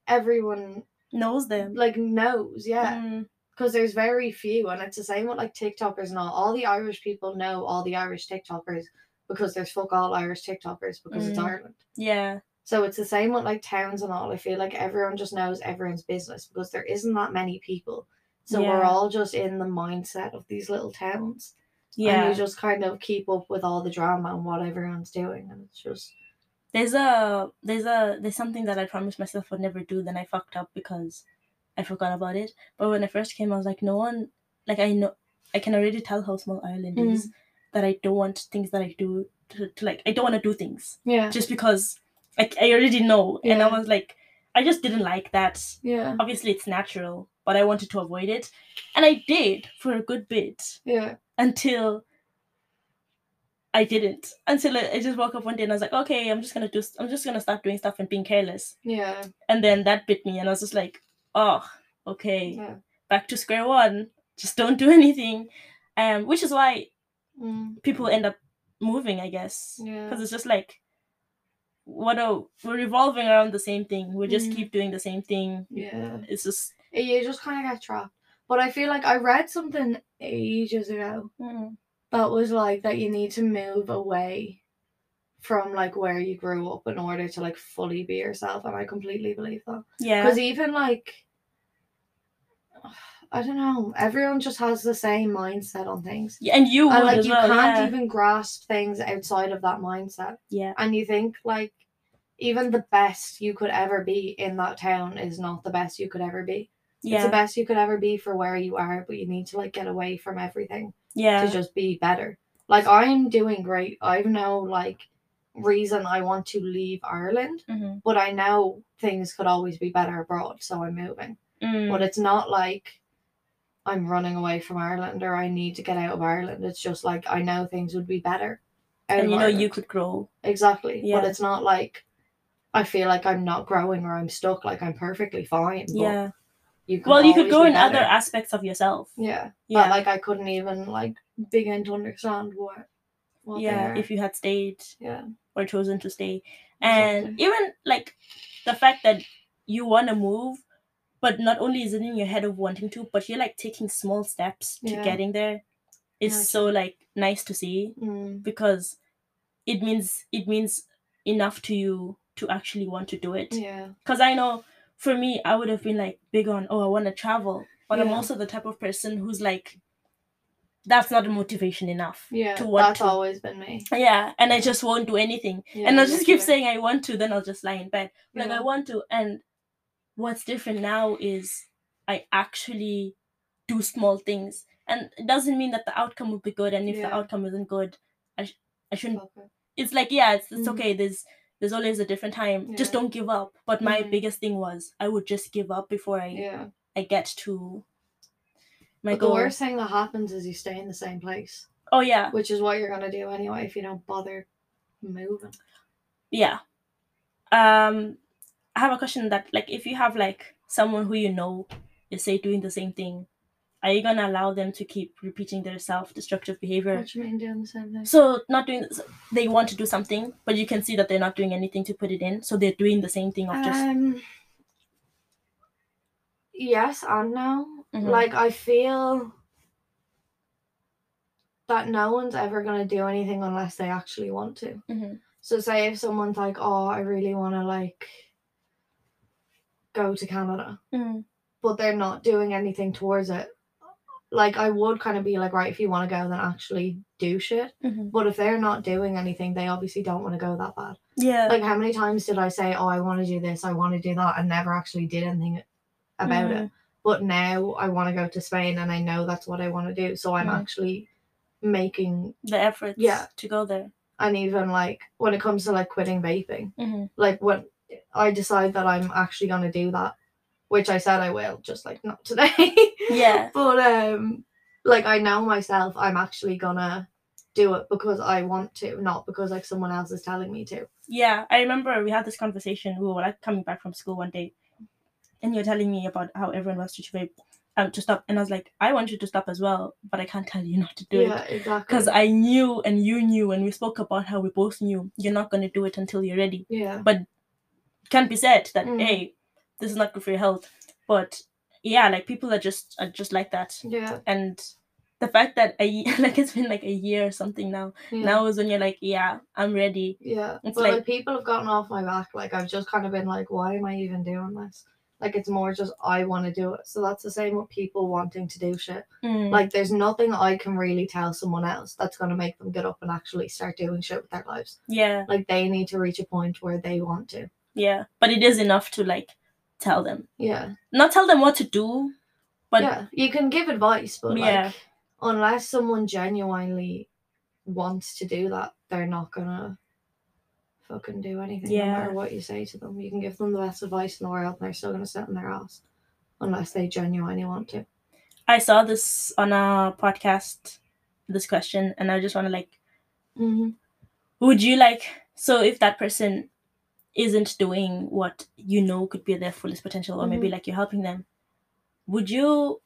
everyone knows them. like knows, yeah, Mm, because there's very few, and it's the same with like TikTokers and all. All the Irish people know all the Irish TikTokers because there's fuck all Irish TikTokers because it's Mm. Ireland. yeah. So it's the same with like towns and all. I feel like everyone just knows everyone's business because there isn't that many people. So we're all just in the mindset of these little towns. Yeah. And Yeah. we just kind of keep up with all the drama and what everyone's doing. And it's just There's a there's a there's something that I promised myself I'd never do, then I fucked up because I forgot about it. But when I first came, I was like, no one like I know I can already tell how small Ireland Mm. is that I don't want things that I do to, to like I don't want to do things Yeah. just because like I already know. And I was like I just didn't like that. Yeah. Obviously it's natural, but I wanted to avoid it. And I did for a good bit Yeah. until I didn't. Until I, I just woke up one day and I was like, okay, I'm just gonna do. I'm just gonna start doing stuff and being careless. Yeah. And then that bit me, and I was just like, oh, okay, Yeah. back to square one. Just don't do <laughs> anything. Um, which is why Mm. people end up moving, I guess, Yeah. because it's just like, what a we're revolving around the same thing. We just Mm. keep doing the same thing. Yeah. It's just. You just kind of get trapped. But I feel like I read something ages ago mm, that was like that you need to move away from like where you grew up in order to like fully be yourself. And I completely believe that. Yeah. Because even like, I don't know, everyone just has the same mindset on things. Yeah, and you and like you well. can't yeah. even grasp things outside of that mindset. yeah. And you think like even the best you could ever be in that town is not the best you could ever be. It's Yeah. the best you could ever be for where you are, but you need to like get away from everything Yeah. to just be better. Like I'm doing great. I've no like reason I want to leave Ireland, hmm but I know things could always be better abroad, so I'm moving. Mm. But it's not like I'm running away from Ireland or I need to get out of Ireland. It's just like I know things would be better. and you know you could grow. exactly. But it's not like I feel like I'm not growing or I'm stuck. Like I'm perfectly fine. Yeah. You Well, you could grow in other aspects of yourself. Yeah. Yeah. But like I couldn't even like begin to understand what. what yeah. If you had stayed Yeah. or chosen to stay, and Exactly. even like the fact that you want to move, but not only is it in your head of wanting to, but you're like taking small steps to Yeah. getting there. It's Yeah, so like nice to see Mm, because it means it means enough to you to actually want to do it. yeah. because I know for me, I would have been like big on, oh, I want to travel, but I'm also the type of person who's like, that's not a motivation enough. Yeah. To want that's to. always been me. Yeah, and I just won't do anything, Yeah, and I'll just keep saying I want to, then I'll just lie in bed like I want to. And what's different now is I actually do small things, and it doesn't mean that the outcome will be good, and if Yeah. the outcome isn't good, I sh- I shouldn't it. it's like yeah it's, it's Mhm. okay there's there's always a different time just don't give up but my Mhm. biggest thing was i would just give up before i Yeah. i get to my But the goal worst thing that happens is you stay in the same place, oh yeah which is what you're gonna do anyway if you don't bother moving. yeah um i have a question that like if you have like someone who you know is say doing the same thing, are you gonna allow them to keep repeating their self-destructive behavior? What you mean doing the same thing? So not doing they want to do something, but you can see that they're not doing anything to put it in. So they're doing the same thing of just Um. Yes and no. Mhm. Like I feel that no one's ever gonna do anything unless they actually want to. Mhm. So say if someone's like, "Oh, I really want to like go to Canada," Mm, but they're not doing anything towards it. Like I would kind of be like, right, if you want to go, then actually do shit. mhm. But if they're not doing anything, they obviously don't want to go that bad. yeah, Like how many times did I say, "Oh, I want to do this, I want to do that," and never actually did anything about Mm. it. But now I want to go to Spain, and I know that's what I want to do. So I'm Mm. actually making, the efforts Yeah. to go there. and even like when it comes to like quitting vaping, Mhm. like when I decide that I'm actually gonna do that, which I said I will, just like not today. <laughs> Yeah. But um, like I know myself, I'm actually gonna do it because I want to, not because like someone else is telling me to. Yeah, I remember we had this conversation. We were like coming back from school one day, and you're telling me about how everyone wants to vape, um, to stop, and I was like, I want you to stop as well, but I can't tell you <laughs> not to do yeah, it exactly. because I knew and you knew, and we spoke about how we both knew you're not gonna do it until you're ready. yeah, Can't be said that Mm. hey, this is not good for your health, but yeah, like people are just are just like that, yeah, and the fact that a <laughs> like it's been like a year or something now. yeah. Now is when you're like, yeah, I'm ready. Yeah, It's but like, like- people have gotten off my back. Like I've just kind of been like, why am I even doing this? Like it's more just I want to do it. So that's the same with people wanting to do shit. Mm, Like there's nothing I can really tell someone else that's gonna make them get up and actually start doing shit with their lives. yeah. Like they need to reach a point where they want to. Yeah, but it is enough to like tell them, Yeah, not tell them what to do, but yeah. You can give advice, but Yeah. like unless someone genuinely wants to do that, they're not gonna fucking do anything. Yeah. No matter what you say to them, you can give them the best advice in the world, and they're still gonna sit in their ass unless they genuinely want to. I saw this on a podcast, this question, and I just want to like, Mm-hmm. would you like so if that person isn't doing what you know could be their fullest potential, or maybe Mhm. like you're helping them, would you?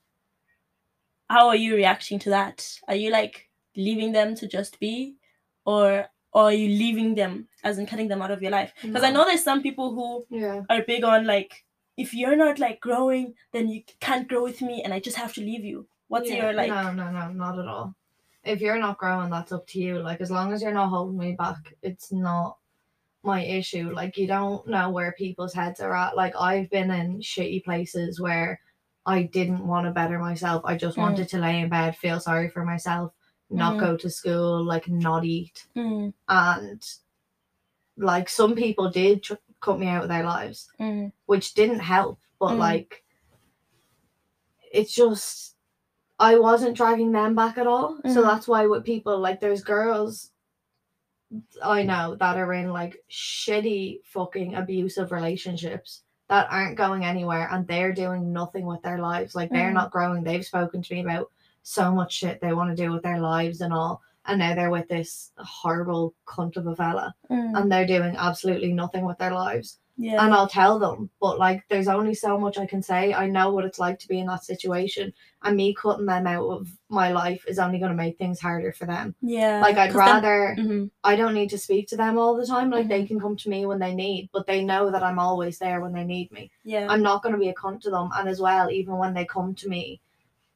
How are you reacting to that? Are you like leaving them to just be, or or are you leaving them as in cutting them out of your life? Because I know there's some people who Yeah. are big on like if you're not like growing then you can't grow with me and i just have to leave you what's Yeah, your like No, no, no, not at all. If you're not growing, that's up to you. Like as long as you're not holding me back, it's not my issue. Like you don't know where people's heads are at. Like I've been in shitty places where I didn't want to better myself. I just Mm. wanted to lay in bed, feel sorry for myself, not Mhm. go to school, like not eat. mm, And like some people did tr- cut me out of their lives mm, which didn't help. But Mm. like, it's just I wasn't dragging them back at all. So Mhm. that's why with people like there's girls I know that are in like shitty fucking abusive relationships that aren't going anywhere and they're doing nothing with their lives. Like they're Mhm. not growing. They've spoken to me about so much shit they want to do with their lives and all. And now they're with this horrible cunt of a fella mm. and they're doing absolutely nothing with their lives yeah and I'll tell them. But like, there's only so much I can say. I know what it's like to be in that situation, and me cutting them out of my life is only going to make things harder for them. yeah Like, I'd rather Mhm, I don't need to speak to them all the time. Like, Mm-hmm. they can come to me when they need, but they know that I'm always there when they need me. yeah I'm not going to be a cunt to them, and as well, even when they come to me,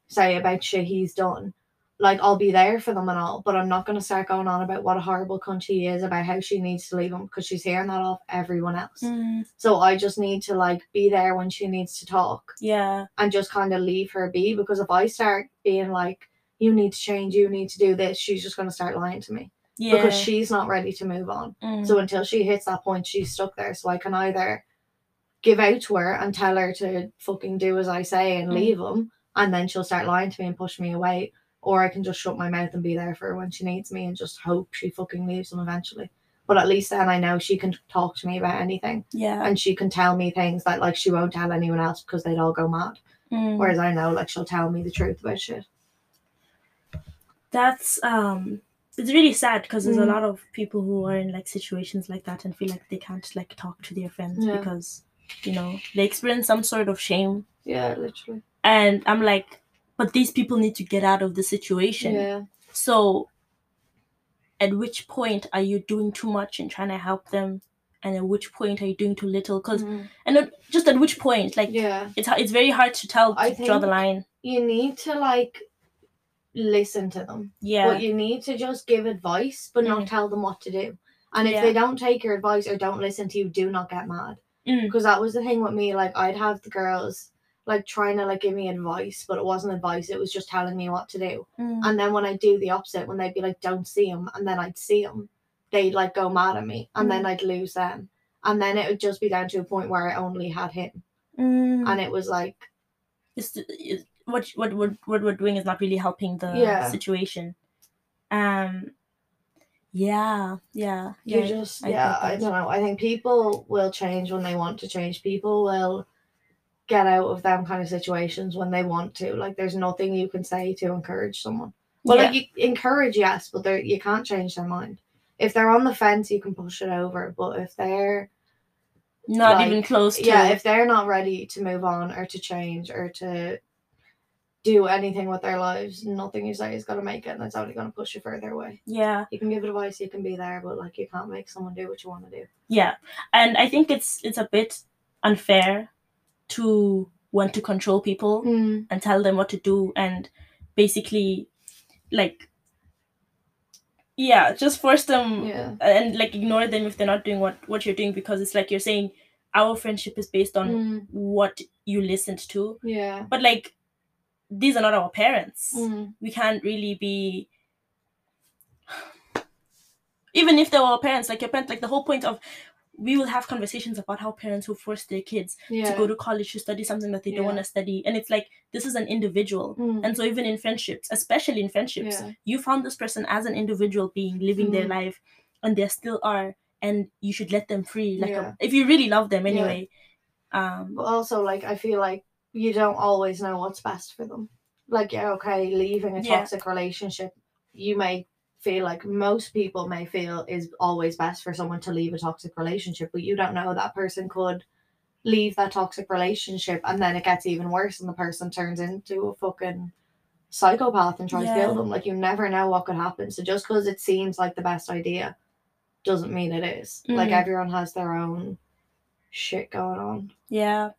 say about shit he's done. Like I'll be there for them and all, but I'm not gonna start going on about what a horrible cunt he is about how she needs to leave him because she's hearing that off everyone else. mm, So I just need to like be there when she needs to talk yeah and just kind of leave her be because if I start being like, you need to change, you need to do this, she's just going to start lying to me yeah because she's not ready to move on. mm, So until she hits that point, she's stuck there. So I can either give out to her and tell her to fucking do as I say and Mm. leave him, and then she'll start lying to me and push me away. Or I can just shut my mouth and be there for her when she needs me and just hope she fucking leaves them eventually. But at least then I know she can talk to me about anything yeah and she can tell me things that like she won't tell anyone else because they'd all go mad. mm. Whereas I know like she'll tell me the truth about shit. that's um it's really sad because there's a Mm. lot of people who are in like situations like that and feel like they can't like talk to their friends Yeah. because you know they experience some sort of shame Yeah, literally. and i'm like but these people need to get out of the situation Yeah. so at which point are you doing too much and trying to help them and at which point are you doing too little because Mhm. and at- just at which point like Yeah. it's it's very hard to tell I to draw the line You need to like listen to them. yeah But you need to just give advice, but not Mm. tell them what to do. And if Yeah. they don't take your advice or don't listen to you, do not get mad. Mm. Because that was the thing with me. Like I'd have the girls like trying to like give me advice, but it wasn't advice. It was just telling me what to do. Mm. And then when I do the opposite, when they'd be like, "Don't see him," and then I'd see him, they'd like go mad at me, and Mm. then I'd lose them. And then it would just be down to a point where I only had him, Mm. and it was like, it's, it's what what what what we're doing is not really helping the Yeah. situation. Um. Yeah, yeah, you yeah. just I yeah I don't know i think people will change when they want to change people will get out of them kind of situations when they want to. Like there's nothing you can say to encourage someone. Well yeah. like you encourage yes but they you can't change their mind. If they're on the fence you can push it over but if they're not like, even close to. yeah if they're not ready to move on or to change or to do anything with their lives nothing you say is going to make it and it's only going to push you further away. Yeah, you can give advice you can be there but like you can't make someone do what you want to do. Yeah, and I think it's it's a bit unfair to want to control people Mm. and tell them what to do and basically like yeah just force them Yeah. and like ignore them if they're not doing what what you're doing because it's like you're saying our friendship is based on Mm. what you listened to Yeah. but like these are not our parents Mm. we can't really be <sighs> even if they were our parents like your parents like the whole point of we will have conversations about how parents who force their kids Yeah. to go to college to study something that they don't want to study and it's like this is an individual Mm. and so even in friendships especially in friendships Yeah. you found this person as an individual being living their Mhm. life and they still are and you should let them free like Yeah. um, if you really love them Yeah. anyway um But also, like, I feel like you don't always know what's best for them. Like, yeah, okay, leaving a Yeah. toxic relationship, you may feel like most people may feel is always best for someone to leave a toxic relationship, but you don't know that person could leave that toxic relationship and then it gets even worse and the person turns into a fucking psychopath and tries to kill them. Like, you never know what could happen. So just because it seems like the best idea doesn't mean it is. Like, Mhm. everyone has their own shit going on. yeah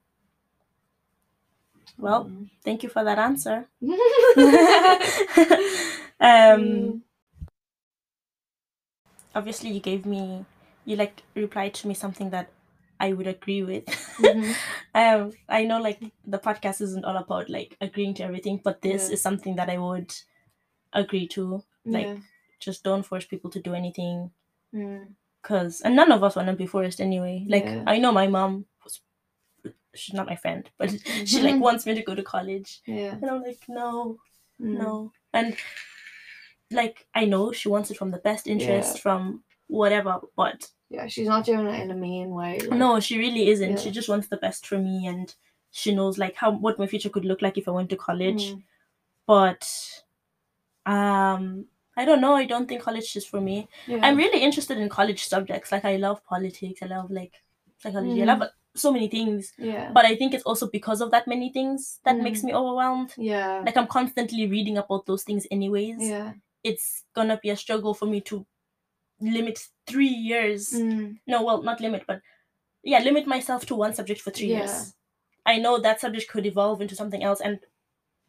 well Mm. thank you for that answer <laughs> <laughs> um Mm. Obviously you gave me you like replied to me something that i would agree with Mhm. <laughs> um i know like the podcast isn't all about like agreeing to everything but this Yeah. is something that i would agree to like Yeah. just don't force people to do anything Mm. because and none of us want to be forced anyway like i know my mom was she's not my friend <laughs> but she like Mhm. wants me to go to college Yeah. and i'm like no Mm. no and like i know she wants it from the best interest from whatever but Yeah, she's not doing it in a mean way. like- no she really isn't Yeah. she just wants the best for me and she knows like how what my future could look like if i went to college Mm. but um i don't know i don't think college is for me Yeah. i'm really interested in college subjects like i love politics i love like psychology i Mm. love so many things yeah. but i think it's also because of that many things that makes Mm. me overwhelmed yeah. like i'm constantly reading about those things anyways yeah. It's gonna be a struggle for me to limit three years Mm. no well not limit but yeah limit myself to one subject for three Yeah. years i know that subject could evolve into something else and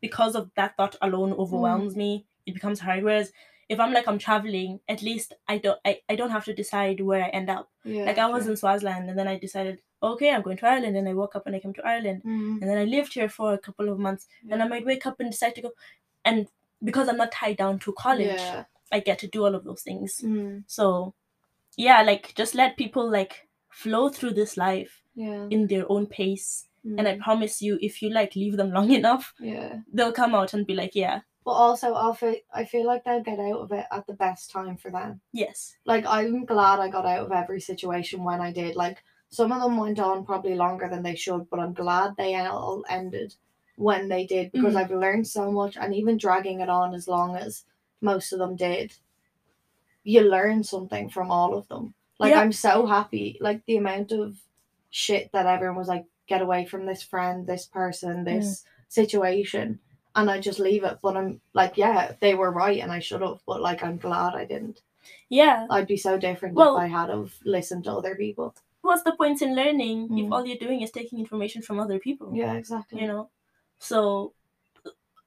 because of that thought alone overwhelms Mm. me it becomes hard whereas if i'm like i'm traveling at least i don't I, I don't have to decide where i end up Yeah. like i was true. in swaziland and then i decided okay i'm going to ireland and i woke up and i came to ireland Mm. and then i lived here for a couple of months and i might wake up and decide to go and because i'm not tied down to college Yeah. i get to do all of those things Mm. so yeah like just let people like flow through this life Yeah. in their own pace and i Mm. promise you if you like leave them long <laughs> enough Yeah. they'll come out and be like yeah But also, I feel I feel like they'll get out of it at the best time for them. yes Like I'm glad I got out of every situation when I did. Like some of them went on probably longer than they should, but I'm glad they all ended when they did because Mhm. I've learned so much. And even dragging it on as long as most of them did, you learn something from all of them. Like Yeah. I'm so happy. Like the amount of shit that everyone was like, get away from this friend, this person, this situation and I just leave it. But I'm like, yeah, they were right and I should have, but like I'm glad I didn't. Yeah. I'd be so different Well- if I had have listened to other people. What's the point in learning if Mm. all you're doing is taking information from other people? Yeah, exactly. You know? So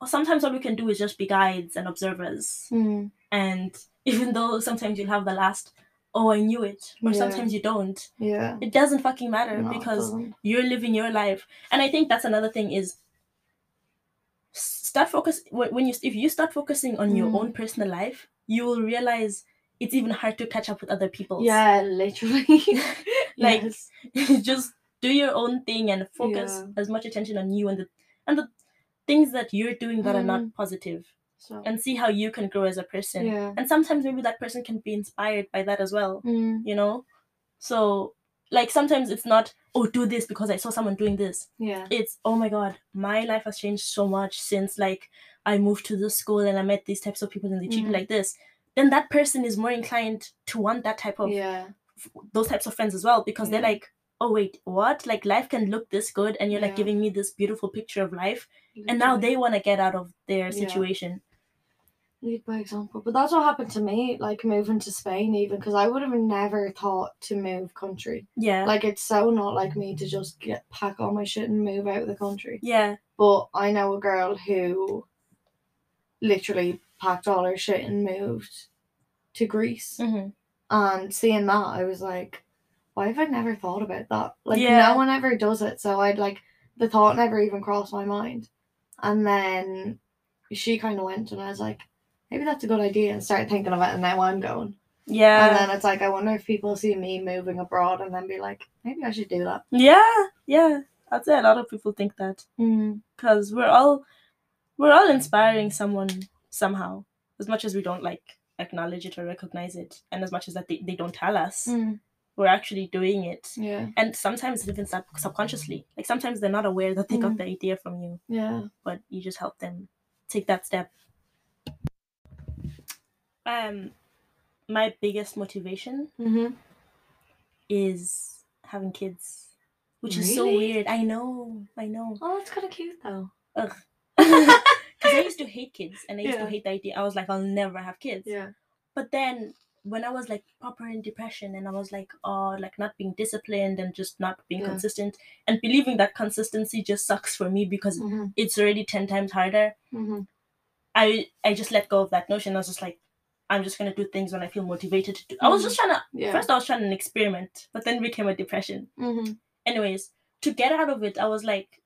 sometimes all we can do is just be guides and observers. Mm, And <laughs> even though sometimes you'll have the last, oh, I knew it, or Yeah. sometimes you don't, yeah. it doesn't fucking matter No, because you're living your life and i think that's another thing is start focus when you if you start focusing on your Mm. own personal life you will realize it's even hard to catch up with other people Yeah, literally. <laughs> <laughs> Like, Yes. just do your own thing and focus Yeah. as much attention on you and the and the things that you're doing that are not Mm. positive So, and see how you can grow as a person yeah. and sometimes maybe that person can be inspired by that as well Mm, you know so like sometimes it's not oh do this because i saw someone doing this yeah. it's oh my god my life has changed so much since like i moved to this school and i met these types of people and they treat me Mhm. like this then that person is more inclined to want that type of Yeah. those types of friends as well because they're like oh wait what like life can look this good and you're like giving me this beautiful picture of life and now they want to get out of their Yeah. situation lead by example. But that's what happened to me, like moving to Spain, even because I would have never thought to move country. yeah Like it's so not like me to just get pack all my shit and move out of the country. yeah But I know a girl who literally packed all her shit and moved to Greece. hmm And seeing that, I was like, why have I never thought about that? Like Yeah. no one ever does it, so I'd like the thought never even crossed my mind. And then she kind of went, and I was like, maybe that's a good idea, and started thinking of it. And now I'm going, yeah and then it's like, I wonder if people see me moving abroad and then be like, maybe I should do that. yeah yeah i'd say a lot of people think that Mm. because we're all we're all inspiring someone somehow as much as we don't like acknowledge it or recognize it and as much as that they, they don't tell us Mm. We're actually doing it Yeah, and sometimes even sub- subconsciously like sometimes they're not aware that they got Mm. the idea from you yeah. but you just help them take that step um my biggest motivation Mm-hmm. is having kids which is so weird i know i know Oh, that's kind of cute though. Ugh. <laughs> <laughs> Because I used to hate kids and I used Yeah. to hate the idea. I was like, I'll never have kids. Yeah. But then when I was like proper in depression and I was like, oh, like not being disciplined and just not being Yeah. consistent and believing that consistency just sucks for me because Mm-hmm. it's already 10 times harder. Mm-hmm. I I just let go of that notion. I was just like, I'm just gonna do things when I feel motivated to do. I was just trying to Yeah. first I was trying an experiment, but then became a depression. Mm-hmm. Anyways, to get out of it, I was like,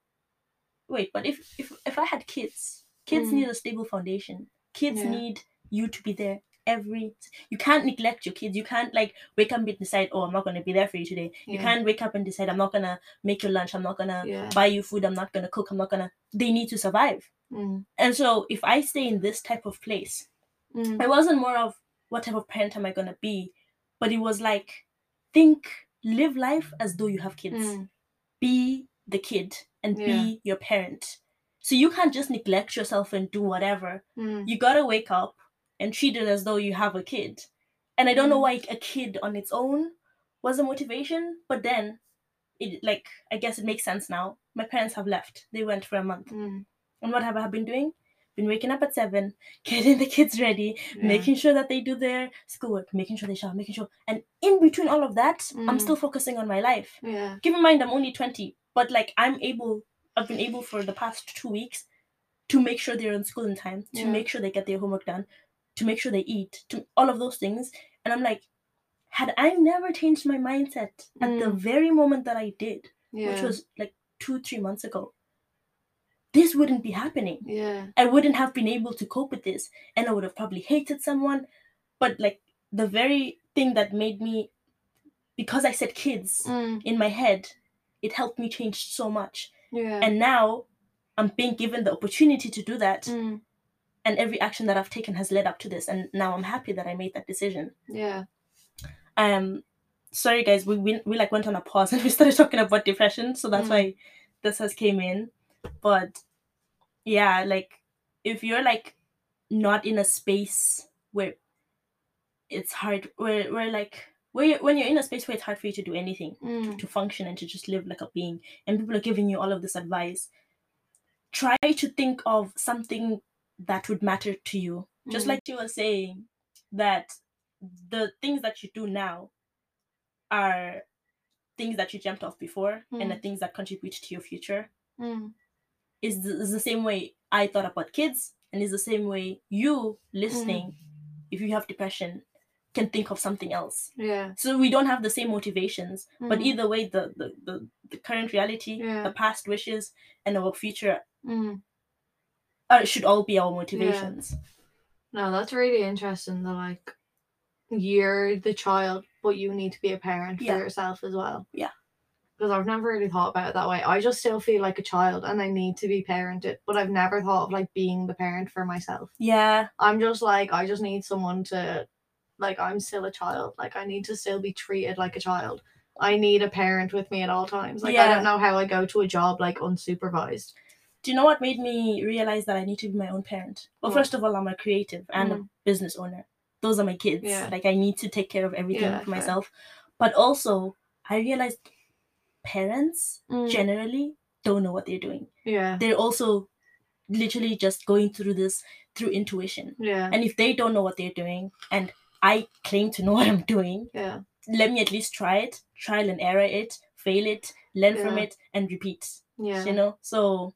wait, but if if if I had kids, kids Mhm. need a stable foundation. Kids Yeah. need you to be there every you can't neglect your kids. You can't like wake up and decide, oh, I'm not gonna be there for you today. You can't wake up and decide I'm not gonna make your lunch, I'm not gonna Yeah. buy you food, I'm not gonna cook, I'm not gonna they need to survive. Mm. And so if I stay in this type of place, Mm. it wasn't more of what type of parent am I gonna be, but it was like think, live life as though you have kids. Mm. Be the kid and Yeah. be your parent. So you can't just neglect yourself and do whatever. Mm. You gotta wake up and treat it as though you have a kid. And I don't know Mm. why a kid on its own was a motivation, but then it like I guess it makes sense now. My parents have left. They went for a month. Mm. And what have I been doing? Been waking up at seven, <laughs> getting the kids ready, Yeah. making sure that they do their schoolwork, making sure they shower, making sure. And in between all of that, I'm Mm. still focusing on my life. Yeah. Keep in mind, I'm only 20, but like I'm able, I've been able for the past two weeks to make sure they're in school in time, to Yeah. make sure they get their homework done, to make sure they eat, to all of those things. And I'm like, had I never changed my mindset at the Mm. very moment that I did, Yeah. which was like two, three months ago, this wouldn't be happening. Yeah. I wouldn't have been able to cope with this and I would have probably hated someone. But like the very thing that made me because I said kids Mm. in my head, it helped me change so much. Yeah. And now I'm being given the opportunity to do that. Mm. And every action that I've taken has led up to this. And now I'm happy that I made that decision. Yeah. Um sorry guys, we we, we like went on a pause <laughs> and we started talking about depression. So that's Mm. why this has came in. But yeah, like if you're like not in a space where it's hard where where like where you when you're in a space where it's hard for you to do anything Mm. to function and to just live like a being and people are giving you all of this advice try to think of something that would matter to you. Just Mm. like you were saying, that the things that you do now are things that you jumped off before and the Mm. things that contribute to your future. Mm. Is the, is the same way I thought about kids, and is the same way you listening, if you have depression, can think of something else. Yeah. So we don't have the same motivations, but Mm. either way, the the, the, the current reality, Yeah. the past wishes, and our future Mm. Uh, should all be our motivations. No, that's really interesting. That like you're the child, but you need to be a parent Yeah. for yourself as well. Yeah. Because I've never really thought about it that way. I just still feel like a child and I need to be parented, but I've never thought of like being the parent for myself. Yeah, I'm just like I just need someone to like I'm still a child. Like I need to still be treated like a child. I need a parent with me at all times. Like I don't know how I go to a job like unsupervised. Do you know what made me realize that I need to be my own parent? Well, first of all, I'm a creative and a Mhm. business owner. Those are my kids. Yeah. Like I need to take care of everything Yeah, for myself. But also, I realized parents Mm. generally don't know what they're doing. Yeah. They're also literally just going through this through intuition. Yeah. And if they don't know what they're doing, and I claim to know <laughs> what I'm doing, Yeah. let me at least try it, trial and error it, fail it, learn from it, and repeat. Yeah. You know? So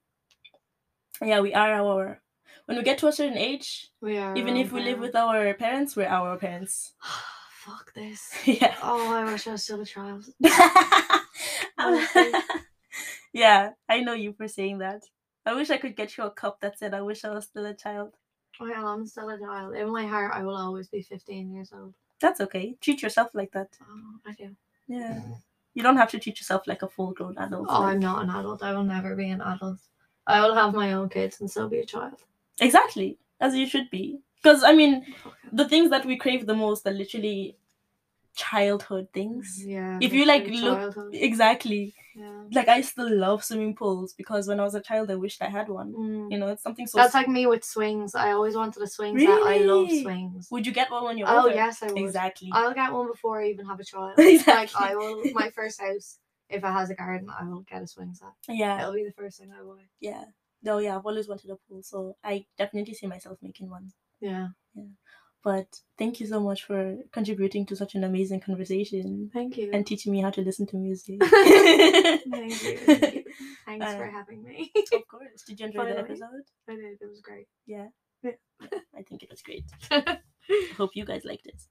yeah, we are our when we get to a certain age, We are. even if we live with our parents, we're our parents. <sighs> Fuck this. <laughs> yeah. Oh, I wish I was still a child. <laughs> <laughs> Yeah, I know you for saying that. I wish I could get you a cup that said I wish I was still a child. Oh, I am still a child. In my heart, I will always be 15 years old. That's okay. Treat yourself like that. Oh, I do. Yeah. You don't have to treat yourself like a full grown adult. Oh, like- I'm not an adult. I will never be an adult. I will have my own kids and still be a child. Exactly. As you should be. Because, I mean, the things that we crave the most are literally childhood things. Yeah. If you, like, look- childhood. Exactly. Yeah. Like, I still love swimming pools because when I was a child, I wished I had one. Mm. You know, it's something so. That's like me with swings. I always wanted a swing set. I love swings. Would you get one when you're Oh older? yes, I would. Exactly. I'll get one before I even have a child. <laughs> Exactly. Like I will. My first house, if it has a garden, I will get a swing set. yeah. It'll be the first thing I buy. Yeah. No, yeah, I've always wanted a pool, so I definitely see myself making one. Yeah. Yeah. But thank you so much for contributing to such an amazing conversation Thank you. and teaching me how to listen to music. <laughs> Thank you. Thank <laughs> you. Thanks for Uh, having me. of course. Did you enjoy the Finally. episode? I did. It was great. Yeah. Yeah. I think it was great. <laughs> Hope you guys liked it.